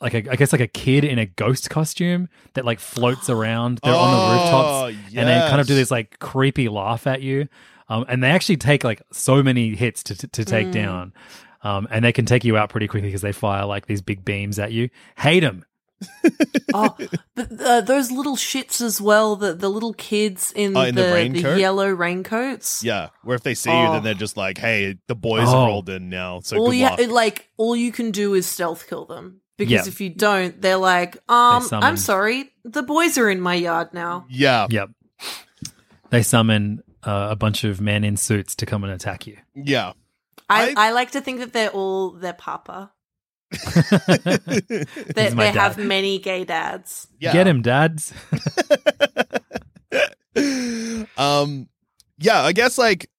D: like a, I guess like a kid in a ghost costume that like floats around. They're on the rooftops, and they kind of do
F: Oh,
D: this like creepy laugh at you. Um, and they actually take like so many hits to to, to take
G: Mm.
D: down. Um, and they can take you out pretty quickly because they fire like these big beams at you. Hate them.
G: Oh, but uh, those little shits as well. The the little kids in,
F: Oh, in the
G: the, the, yellow raincoats.
F: Yeah, where if they see you,
G: Oh.
F: then they're just like, "Hey, the boys
D: Oh.
F: have rolled in now." So
G: all
F: good
G: you
F: luck.
G: like, all you can do is stealth kill them because
D: Yeah.
G: if you don't, they're like, um,
D: summon-
G: I'm sorry, the boys are in my yard now.
F: yeah,
D: Yep. They summon uh, a bunch of men in suits to come and attack you.
F: yeah.
G: I,
F: I-
G: I like to think that they're all their papa.
D: This
G: They,
D: is
G: they have many gay dads.
F: yeah.
D: Get him, dads.
F: um, yeah. I guess like,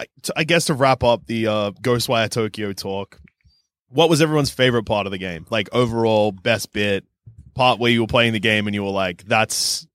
F: I, t- I guess to wrap up the uh, Ghostwire Tokyo talk, what was everyone's favorite part of the game? Like overall, best bit, part where you were playing the game and you were like, "That's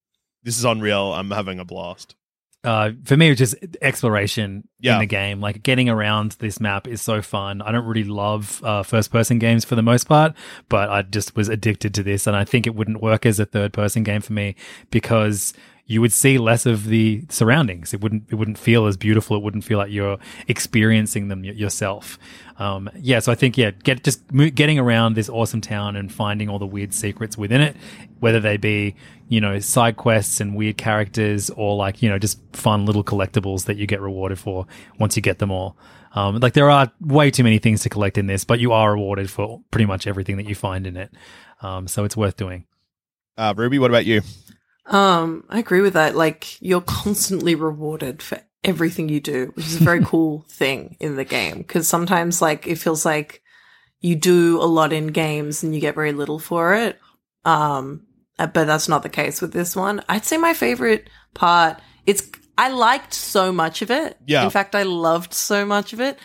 F: this is unreal. I'm having a blast."
D: Uh, for me, it was just exploration
F: Yeah.
D: in the game. Like getting around this map is so fun. I don't really love uh, first person games for the most part, but I just was addicted to this. And I think it wouldn't work as a third person game for me because you would see less of the surroundings. It wouldn't, it wouldn't feel as beautiful. It wouldn't feel like you're experiencing them y- yourself. Um, yeah. So I think, yeah, get just mo- getting around this awesome town and finding all the weird secrets within it, whether they be, you know, side quests and weird characters or like, you know, just fun little collectibles that you get rewarded for once you get them all. Um, like there are way too many things to collect in this, but you are rewarded for pretty much everything that you find in it. Um, so it's worth doing.
F: Uh, Ruby, what about you?
G: Um, I agree with that. Like you're constantly rewarded for everything you do, which is a very cool thing in the game. Because sometimes, like, it feels like you do a lot in games and you get very little for it. Um, uh, but that's not the case with this one. I'd say my favorite part. It's I liked so much of it.
F: Yeah.
G: In fact, I loved so much of it.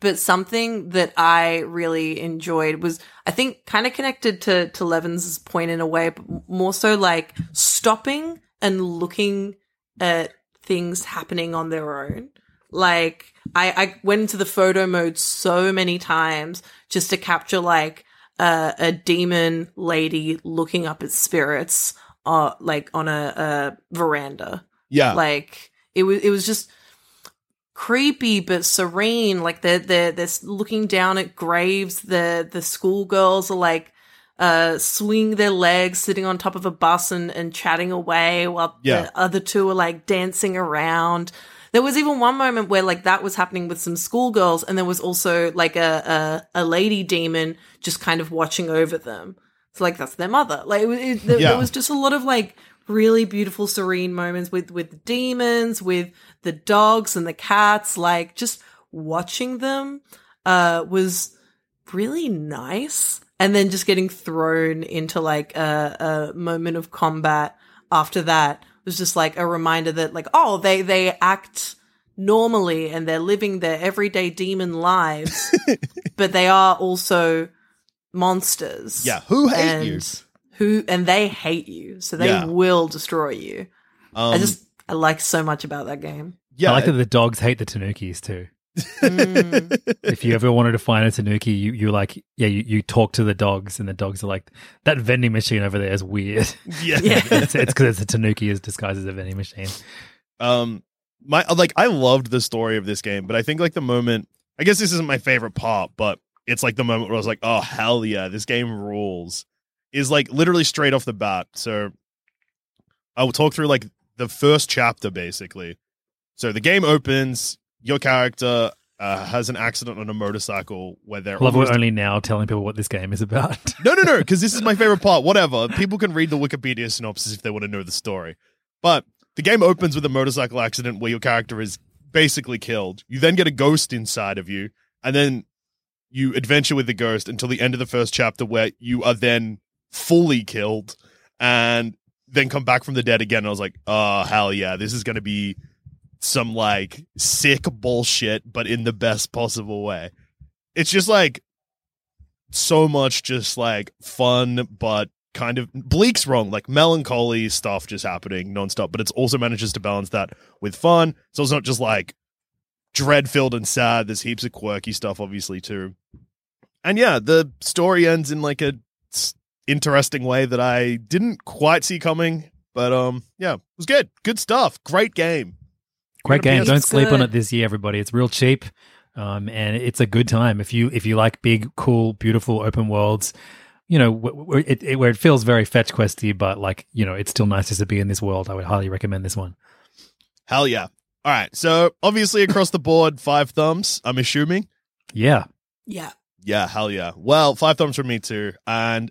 G: But something that I really enjoyed was, I think, kind of connected to to Levin's point in a way, but more so like stopping and looking at things happening on their own. Like I, I went into the photo mode so many times just to capture like a, a demon lady looking up at spirits, uh, like on a, a veranda.
F: Yeah,
G: Like it was, it was just creepy but serene. Like they're they're they're looking down at graves. The the schoolgirls are like uh swing their legs, sitting on top of a bus and and chatting away, while
F: Yeah.
G: the other two are like dancing around. There was even one moment where like that was happening with some schoolgirls, and there was also like a a, a lady demon just kind of watching over them. So like that's their mother. Like it, was- it, there,
F: Yeah.
G: there was just a lot of like really beautiful, serene moments with with demons, with the dogs and the cats. Like just watching them uh was really nice. And then just getting thrown into like a, a moment of combat after that was just like a reminder that like oh they they act normally and they're living their everyday demon lives, but they are also monsters.
F: yeah. Who hate
G: and
F: you?
G: Who and they hate you, so they
F: Yeah.
G: will destroy you.
F: Um,
G: I just I like so much about that game.
F: yeah.
D: I like that the dogs hate the Tanukis too.
G: Mm.
D: if you ever wanted to find a Tanuki, you, you like, yeah, you, you talk to the dogs and the dogs are like, that vending machine over there is weird.
F: yeah.
G: Yeah.
D: it's because it's a Tanuki is disguised as a vending machine.
F: um my like i loved the story of this game but i think like the moment i guess this isn't my favorite part but it's like the moment where i was like oh hell yeah this game rules is like literally straight off the bat so i will talk through like the first chapter basically so the game opens your character uh, has an accident on a motorcycle where they're
D: love we're only now telling people what this game is about.
F: no, no, no, because this is my favorite part. Whatever. People can read the Wikipedia synopsis if they want to know the story. But the game opens with a motorcycle accident where your character is basically killed. You then get a ghost inside of you, and then you adventure with the ghost until the end of the first chapter where you are then fully killed and then come back from the dead again. And I was like, oh, hell yeah, this is going to be some like sick bullshit, but in the best possible way. it's just like so much just like fun, but kind of bleak's wrong, like melancholy stuff just happening nonstop. But it's also manages to balance that with fun. So it's not just like dread filled and sad. There's heaps of quirky stuff, obviously too. And yeah, the story ends in like a interesting way that I didn't quite see coming. But um, yeah, it was good. Good stuff. Great game.
D: Great game.
F: a-
D: Don't
G: It's
D: sleep on it this year, everybody. It's real cheap, um, and it's a good time if you if you like big, cool, beautiful open worlds. You know, wh- wh- it, it, where it feels very fetch questy, but like you know, it's still nice just to be in this world. I would highly recommend this one.
F: Hell yeah. All right. So obviously across the board, five thumbs. I'm assuming.
D: Yeah,
G: Yeah.
F: Yeah, hell yeah. Well, five thumbs from me too. And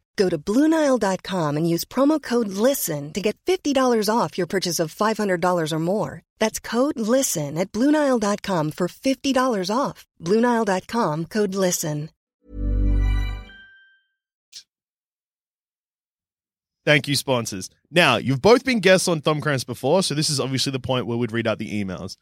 H: Go to BlueNile.com and use promo code LISTEN to get $50 off your purchase of $500 or more. That's code LISTEN at BlueNile.com for $50 off. BlueNile.com code LISTEN.
F: Thank you, sponsors. Now, you've both been guests on Thumbcramps before, so this is obviously the point where we'd read out the emails.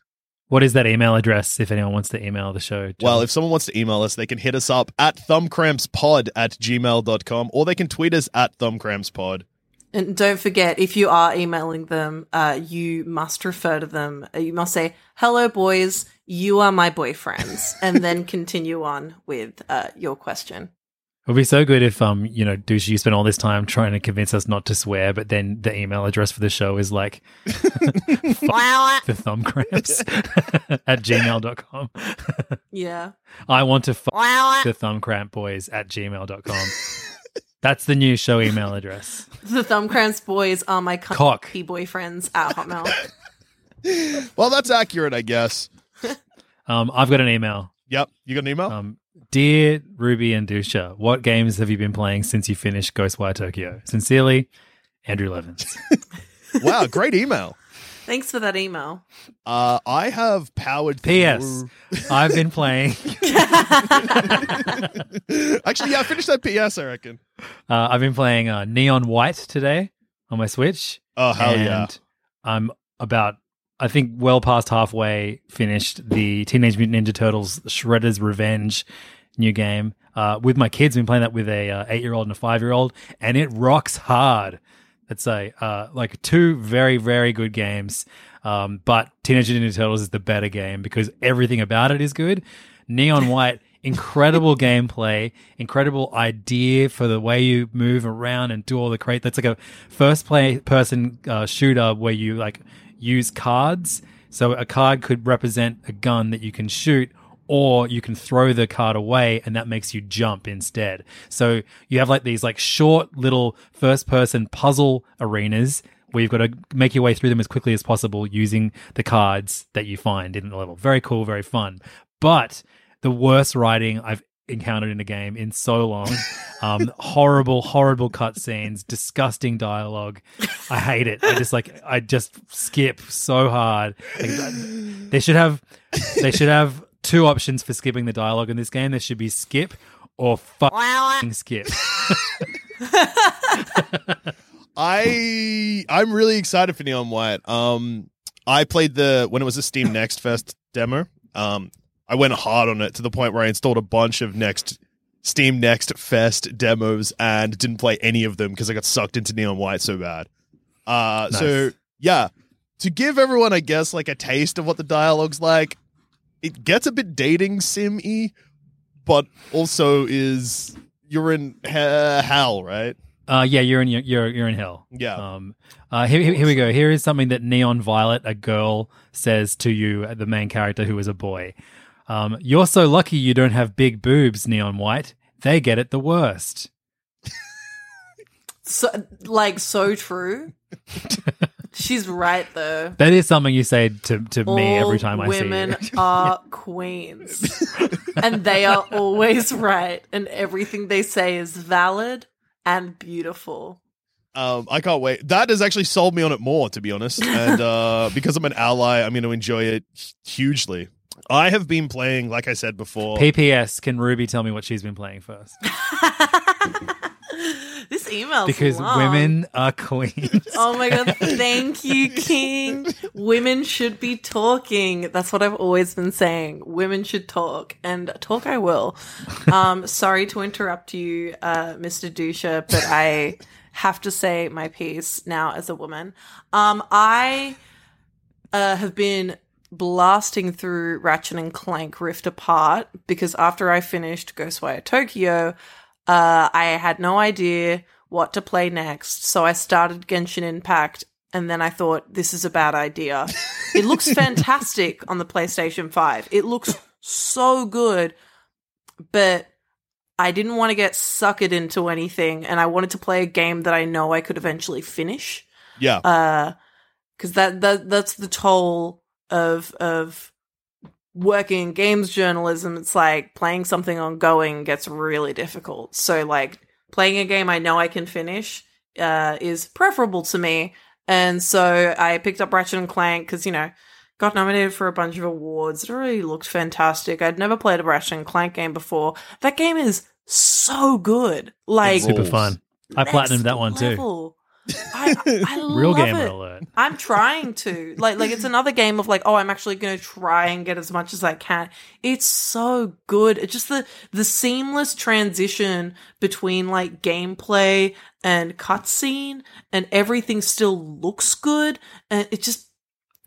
D: What is that email address if anyone wants to email the show? John?
F: Well, if someone wants to email us, they can hit us up at thumbcrampspod at gmail.com or they can tweet us at thumbcrampspod.
G: And don't forget, if you are emailing them, uh, you must refer to them. uh, You must say, "Hello, boys. You are my boyfriends," and then continue on with uh, your question.
D: It would be so good if, um, you know, douche, you spend all this time trying to convince us not to swear, but then the email address for the show is like the thumb cramps at gmail.com.
G: Yeah.
D: I want to fuck the thumb cramp boys at gmail.com. That's the new show email address.
G: The Thumbcramps boys are my
D: Cock.
G: cunty boyfriends at Hotmail.
F: Well, that's accurate, I guess.
D: Um, I've got an email.
F: Yep. You got an email?
D: Um, Dear Ruby and Dusha, what games have you been playing since you finished Ghostwire Tokyo? Sincerely, Andrew Levins.
F: wow, great email.
G: Thanks for that email.
F: Uh, I have powered
D: P.S. I've been playing.
F: Actually, yeah, I finished that PS, I reckon.
D: Uh, I've been playing uh, Neon White today on my Switch.
F: Oh, hell
D: and
F: yeah.
D: I'm about, I think, well past halfway finished the Teenage Mutant Ninja Turtles Shredder's Revenge new game. Uh, with my kids, been playing that with a uh, eight year old and a five year old, and it rocks hard. It's a uh, like two very very good games, um, but Teenage Mutant Ninja Turtles is the better game because everything about it is good. Neon White, incredible gameplay, incredible idea for the way you move around and do all the crate. That's like a first play person uh, shooter where you like use cards. So a card could represent a gun that you can shoot, or you can throw the card away and that makes you jump instead. So you have like these like short little first person puzzle arenas where you've got to make your way through them as quickly as possible using the cards that you find in the level. Very cool, very fun. But the worst writing I've encountered in a game in so long. Um, horrible, horrible cutscenes, disgusting dialogue. I hate it. I just like I just skip so hard. Like, they should have they should have two options for skipping the dialogue in this game. There should be skip or fucking skip.
F: I I'm really excited for Neon White. Um, I played the when it was a Steam Next Fest demo. Um, I went hard on it to the point where I installed a bunch of Next Steam Next Fest demos and didn't play any of them because I got sucked into Neon White so bad. Uh, so yeah, to give everyone, I guess, like a taste of what the dialogue's like, it gets a bit dating sim y, but also is you're in he- hell, right?
D: Uh, yeah, you're in you're you're in hell.
F: Yeah.
D: Um, uh, here, here here we go. Here is something that Neon Violet, a girl, says to you, the main character who is a boy. Um, you're so lucky you don't have big boobs, Neon White. They get it the worst.
G: So, like, so true. She's right though.
D: That is something you say to, to me every time I
G: women
D: see you.
G: are queens, and they are always right, and everything they say is valid and beautiful.
F: Um, I can't wait. That has actually sold me on it more, to be honest. And uh, because I'm an ally, I'm going to enjoy it hugely. I have been playing, like I said before.
D: PPS, can Ruby tell me what she's been playing first?
G: This email
D: Because women are queens.
G: Oh my god, thank you, King. Women should be talking. That's what I've always been saying. Women should talk, and talk I will. Um, sorry to interrupt you, uh, Mr. Dusha, but I have to say my piece now as a woman. Um, I uh, have been blasting through Ratchet and Clank Rift Apart because after I finished Ghostwire Tokyo, uh, I had no idea what to play next. So I started Genshin Impact and then I thought, this is a bad idea. it looks fantastic on the PlayStation 5. It looks so good, but I didn't want to get suckered into anything and I wanted to play a game that I know I could eventually finish
F: yeah.
G: uh because that, that that's the toll of of working in games journalism it's like playing something ongoing gets really difficult. So like playing a game i know i can finish uh is preferable to me. And so i picked up ratchet and clank because you know got nominated for a bunch of awards. It really looked fantastic. I'd never played a ratchet and clank game before. That game is so good. Like
D: Super fun. I platinumed that one too.
G: I, I
D: Real
G: love
D: gamer
G: it.
D: alert.
G: I'm trying to like like it's another game of like oh I'm actually going to try and get as much as I can. It's so good. It's just the the seamless transition between like gameplay and cutscene and everything still looks good and it just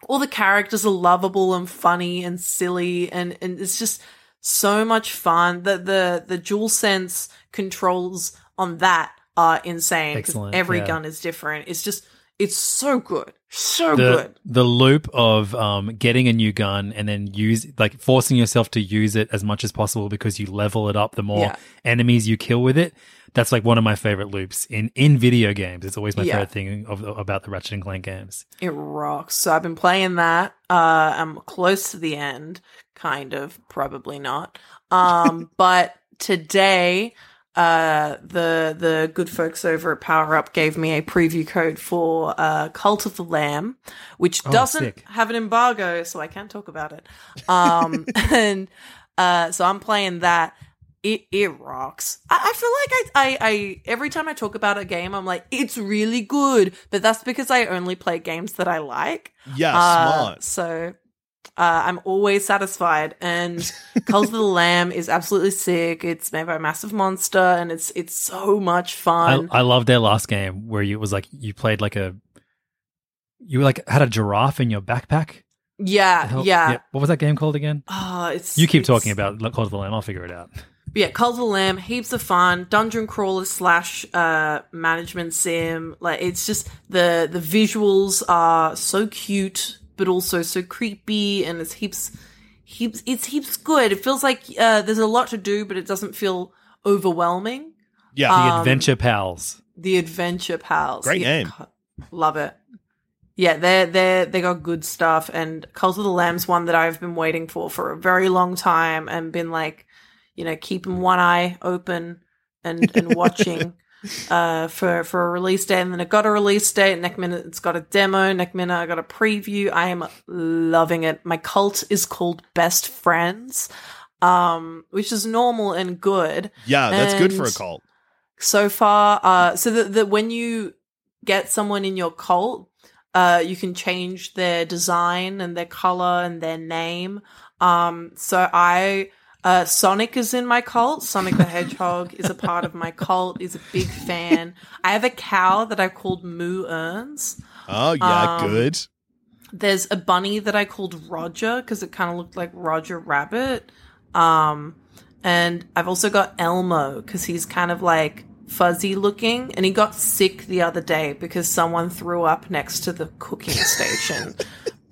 G: all the characters are lovable and funny and silly and and it's just so much fun. The the the dual sense controls on that are insane because
D: Excellent,
G: every
D: yeah.
G: gun is different. It's just it's so good, so
D: the,
G: good.
D: the loop of um, getting a new gun and then use like forcing yourself to use it as much as possible because you level it up the more
G: Yeah.
D: enemies you kill with it that's like one of my favorite loops in in video games it's always my
G: Yeah.
D: favorite thing of, about the ratchet and clank games
G: It rocks. So I've been playing that. Uh, I'm close to the end, kind of, probably not. Um, but today, uh, the the good folks over at Power Up gave me a preview code for uh, Cult of the Lamb, which
D: Oh,
G: doesn't
D: sick.
G: have an embargo, so I can't talk about it. Um, and uh, so I'm playing that. It it rocks. I, I feel like I, I I every time I talk about a game, I'm like, it's really good, but that's because I only play games that I like.
F: Yeah,
G: Uh,
F: smart.
G: So uh, I'm always satisfied. And Cult of the Lamb is absolutely sick. It's made by a Massive Monster, and it's it's so much fun.
D: I loved their last game where you it was like you played like a you like had a giraffe in your backpack
G: yeah,
D: hell-
G: yeah.
D: what was that game called again
G: Oh, it's
D: you keep
G: it's-
D: talking about Call of the Lamb I'll figure it out
G: yeah, Cult of the Lamb, heaps of fun. Dungeon crawler slash uh management sim. Like it's just the the visuals are so cute, but also so creepy, and it's heaps heaps it's heaps good. It feels like uh there's a lot to do, but it doesn't feel overwhelming.
F: Yeah.
D: the
G: Um,
D: Adventure Pals
G: The Adventure Pals.
F: Great
G: Yeah,
F: name.
G: God, Love it. Yeah, they're they're they got good stuff, and Cult of the Lamb's one that I've been waiting for for a very long time, and been like, you know, keeping one eye open and and watching uh, for for a release date. And then it got a release date. Next minute, it's got a demo. Next minute, I got a preview. I am loving it. My cult is called Best Friends, um, which is normal and good.
F: Yeah, that's good for a cult.
G: So far, uh, so that that when you get someone in your cult, uh, you can change their design and their color and their name. Um, so I, uh, Sonic is in my cult. Sonic the Hedgehog is a part of my cult. Is a big fan. I have a cow that I called Moo Earns.
F: Oh yeah,
G: Um,
F: good.
G: There's a bunny that I called Roger because it kind of looked like Roger Rabbit. Um, and I've also got Elmo because he's kind of like fuzzy looking and he got sick the other day because someone threw up next to the cooking station.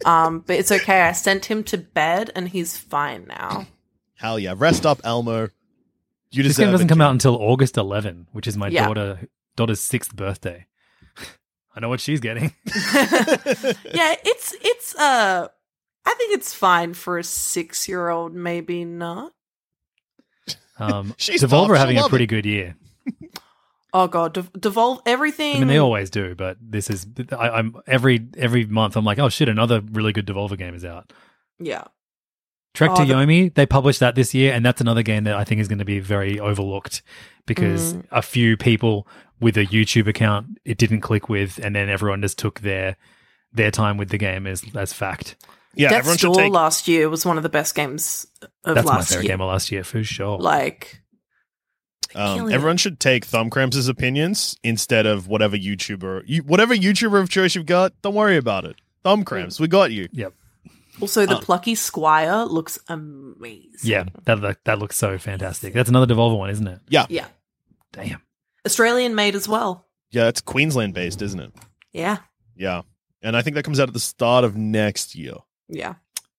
G: um, but it's okay. I sent him to bed and he's fine now.
F: Hell yeah, rest up, Elmo. You
D: This game doesn't
F: it,
D: come out until August 11, which is my
G: Yeah.
D: daughter daughter's sixth birthday. I know what she's getting.
G: yeah, it's it's uh I think it's fine for a six year old, maybe not.
D: Um,
F: She's
D: Devolver having a pretty
F: it.
D: good year.
G: Oh god, dev- devolve everything.
D: I mean, they always do, but this is I, I'm every every month. I'm like, oh shit, another really good Devolver game is out.
G: Yeah.
D: Trek
G: Oh,
D: to
G: the-
D: Yomi, they published that this year, and that's another game that I think is going to be very overlooked because
G: Mm.
D: a few people with a YouTube account it didn't click with, and then everyone just took their their time with the game as as fact.
F: Yeah,
G: Death's
F: everyone should
G: Door
F: take.
G: last year was one of the best games of
D: That's my
G: last
F: Oh.
D: favorite
G: year.
D: game of last year for sure.
G: Like,
F: Um,
G: killing
F: everyone should take Thumbcramps' opinions instead of whatever YouTuber, you, whatever YouTuber of choice you've got. Don't worry about it. Thumbcramps, we got you.
D: yep,
G: also the
F: Um,
G: plucky squire looks amazing.
D: yeah, that that, that looks so fantastic. That's another Devolver one, isn't it?
F: Yeah,
G: yeah,
D: Damn.
G: Australian made as well.
F: yeah, it's Queensland based, isn't it?
G: Yeah,
F: Yeah, and I think that comes out at the start of next year.
G: yeah.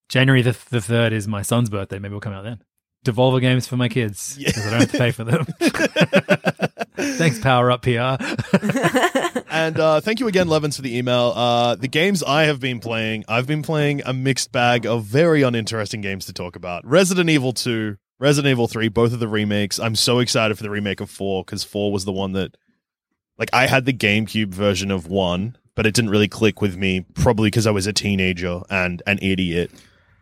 D: January the the third is my son's birthday. Maybe we'll come out then. Devolver games for my kids
F: Yeah.
D: because I don't have to pay for them. Thanks, Power Up PR.
F: And uh, thank you again, Levins, for the email. Uh, the games I have been playing, I've been playing a mixed bag of very uninteresting games to talk about. Resident Evil 2, Resident Evil 3, both of the remakes. I'm so excited for the remake of 4 because 4 was the one that, like, I had the GameCube version of 1, but it didn't really click with me, probably because I was a teenager and an idiot.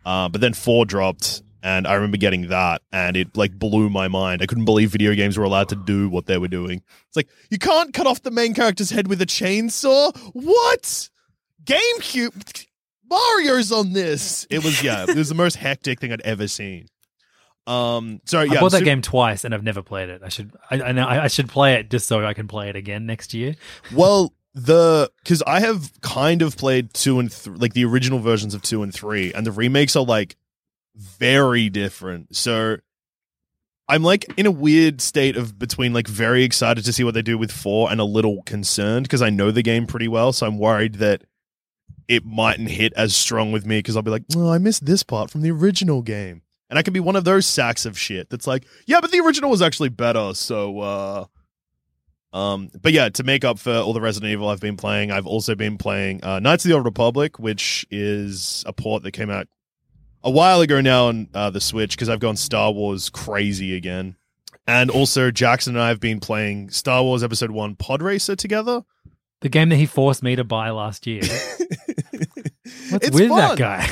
F: Uh, but then 4 dropped. And I remember getting that, and it like blew my mind. I couldn't believe video games were allowed to do what they were doing. It's like you can't cut off the main character's head with a chainsaw. What? GameCube Mario's on this. It was yeah, it was the most hectic thing I'd ever seen. Um, so yeah,
D: I bought that game twice and I've never played it. I should I, I know I, I should play it just so I can play it again next year.
F: Well, the because I have kind of played two and th- like the original versions of two and three, and the remakes are like very different. So I'm like in a weird state of between like very excited to see what they do with four and a little concerned because I know the game pretty well. So I'm worried that it mightn't hit as strong with me because I'll be like, oh, I missed this part from the original game. And I could be one of those sacks of shit that's like, yeah, but the original was actually better. So, uh, um, but yeah, to make up for all the Resident Evil I've been playing, I've also been playing uh, Knights of the Old Republic, which is a port that came out a while ago now on uh, the Switch because I've gone Star Wars crazy again. And also, Jackson and I have been playing Star Wars Episode 1 Pod Racer together.
D: The game that he forced me to buy last year. What's
F: It's
D: with
F: fun.
D: that guy?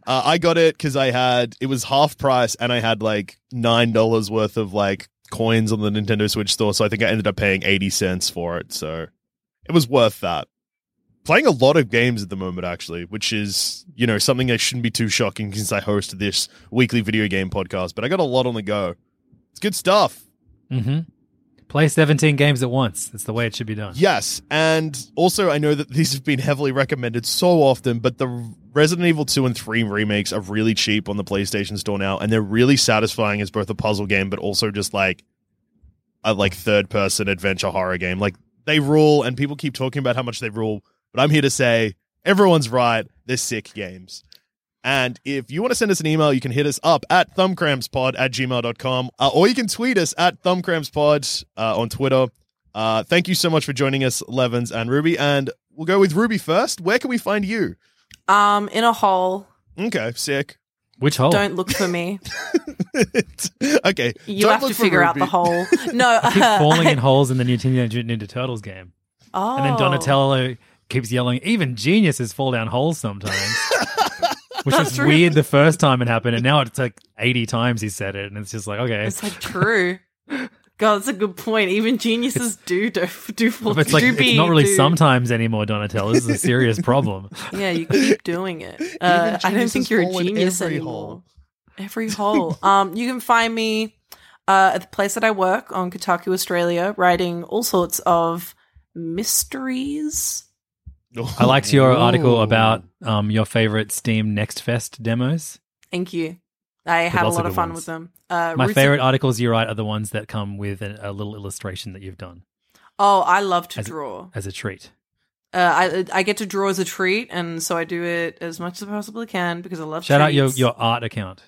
F: uh, I got it because I had it was half price and I had like nine dollars worth of like coins on the Nintendo Switch store, so I think I ended up paying eighty cents for it. So it was worth that. Playing a lot of games at the moment, actually, which is you know something that shouldn't be too shocking since I host this weekly video game podcast. But I got a lot on the go. It's good stuff.
D: hmm Play 17 games at once. That's the way it should be done.
F: Yes, and also I know that these have been heavily recommended so often, but the Resident Evil 2 and 3 remakes are really cheap on the PlayStation Store now, and they're really satisfying as both a puzzle game, but also just like a like third person adventure horror game. Like they rule, and people keep talking about how much they rule, but I'm here to say everyone's right. They're sick games. And if you want to send us an email, you can hit us up at thumbcrampspod at gmail.com, uh, or you can tweet us at thumbcrampspod uh, on Twitter. Uh, thank you so much for joining us, Levins and Ruby. And we'll go with Ruby first. Where can we find you?
G: Um, in a hole.
F: Okay, sick.
D: Which hole?
G: Don't look for me.
F: okay.
G: You have to
F: for
G: figure out the hole. No,
D: I keep falling in holes in the new Teenage Ninja Turtles game.
G: Oh,
D: And then Donatello keeps yelling, even geniuses fall down holes sometimes. Which was
G: That's
D: weird the first time it happened, and now it's like 80 times he said it, and it's just like, okay.
G: It's like true. God, that's a good point. Even geniuses do do do fall.
D: It's like,
G: do
D: it's not really
G: do-
D: sometimes anymore, Donatello. This is a serious problem.
G: Yeah, you keep doing it. Uh, I don't think you're a genius
F: every
G: anymore.
F: hole.
G: Every hole. um, you can find me uh, at the place that I work on Kotaku Australia, writing all sorts of mysteries.
D: I liked your article about um, your favorite Steam Next Fest demos.
G: Thank you. I had a lot of fun
D: ones.
G: with them. Uh,
D: My
G: Roots of-
D: favorite articles you write are the ones that come with a, a little illustration that you've done
G: Oh, I love to
D: As-
G: draw.
D: as a treat.
G: Uh, I I get to draw as a treat, and so I do it as much as I possibly can because I love.
D: Shout out your, your art account.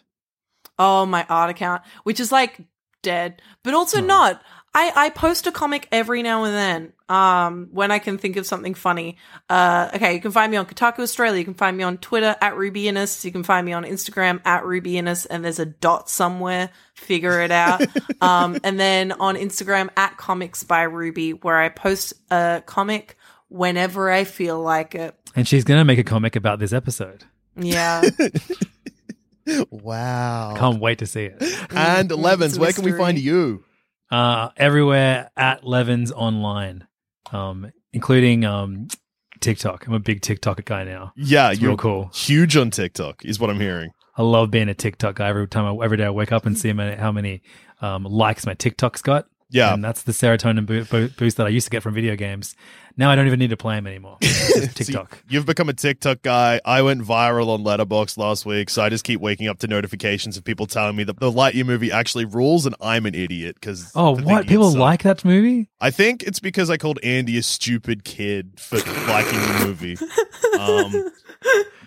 G: Oh, my art account, which is like dead, but also
D: Hmm.
G: not. I, I post a comic every now and then, um, when I can think of something funny. Uh, okay, you can find me on Kotaku Australia. You can find me on Twitter at Rubyinus. You can find me on Instagram at Rubyinus, and there's a dot somewhere. Figure it out. um, and then on Instagram at Comics by Ruby, where I post a comic whenever I feel like it.
D: And she's going to make a comic about this episode.
G: Yeah.
F: Wow.
D: Can't wait to see it.
F: And Levins,
G: it's a
F: where can we find you?
D: Uh, everywhere at Levins Online, um, including um, TikTok. I'm a big TikTok guy now.
F: Yeah,
D: It's
F: you're
D: cool.
F: huge on TikTok, is what I'm hearing.
D: I love being a TikTok guy. Every time, I, every day I wake up and see how many, how many um, likes my TikTok's got.
F: Yeah.
D: and that's the serotonin bo- bo- boost that I used to get from video games. Now I don't even need to play them anymore. It's just
F: So
D: TikTok.
F: you've become a TikTok guy. I went viral on Letterboxd last week, so I just keep waking up to notifications of people telling me that the Lightyear movie actually rules, and I'm an idiot because.
D: oh, what people like that movie?
F: I think it's because I called Andy a stupid kid for liking the movie. Um,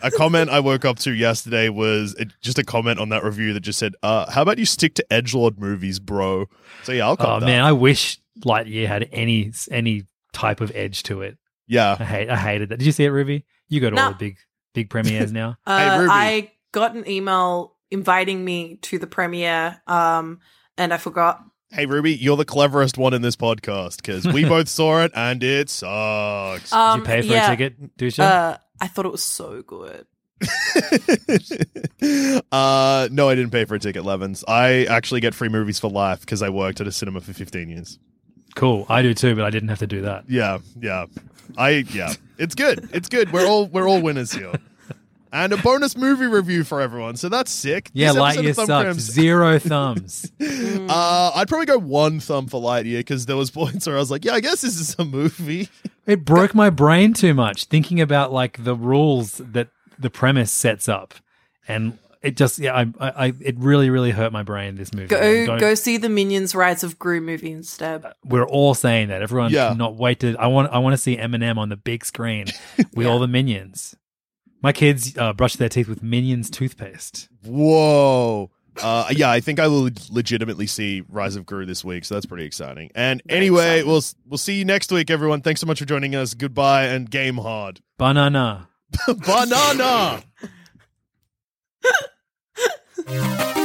F: a comment I woke up to yesterday was just a comment on that review that just said, uh, "How about you stick to edgelord movies, bro?" So yeah, I'll
D: Oh
F: call that.
D: man, I wish Lightyear had any any type of edge to it.
F: yeah,
D: I hate I hated that. Did you see it, Ruby? You go to all the big big premieres now.
G: Uh,
F: Ruby.
G: I got an email inviting me to the premiere, um, and I forgot.
F: Hey Ruby, you're the cleverest one in this podcast because we both saw it and it sucks.
G: Um,
D: Did you pay for
G: yeah,
D: a ticket, Dusha?
G: Uh, I thought it was so good.
F: uh, no, I didn't pay for a ticket, Levins. I actually get free movies for life because I worked at a cinema for 15 years.
D: cool. I do too, but I didn't have to do that.
F: Yeah, yeah. I yeah. It's good. It's good. We're all we're all winners here. And a bonus movie review for everyone. So that's sick.
D: Yeah,
F: This
D: Lightyear
F: Thumb
D: sucks.
F: Cramps-
D: Zero thumbs.
F: Uh, I'd probably go one thumb for Lightyear because there was points where I was like, yeah, I guess this is a movie.
D: It broke my brain too much thinking about like the rules that the premise sets up, and it just yeah, I, I, I it really really hurt my brain. This movie.
G: Go go see the Minions Rise of Gru movie instead.
D: We're all saying that. Everyone
F: Yeah.
D: cannot wait to. I want. I want to see Eminem on the big screen with all the minions. My kids uh, brush their teeth with Minions toothpaste.
F: Whoa. Uh, yeah, I think I will legitimately see Rise of Gru this week, so that's pretty exciting. And anyway, we'll we'll see you next week, everyone. Thanks so much for joining us. Goodbye and game hard.
D: Banana.
F: Banana.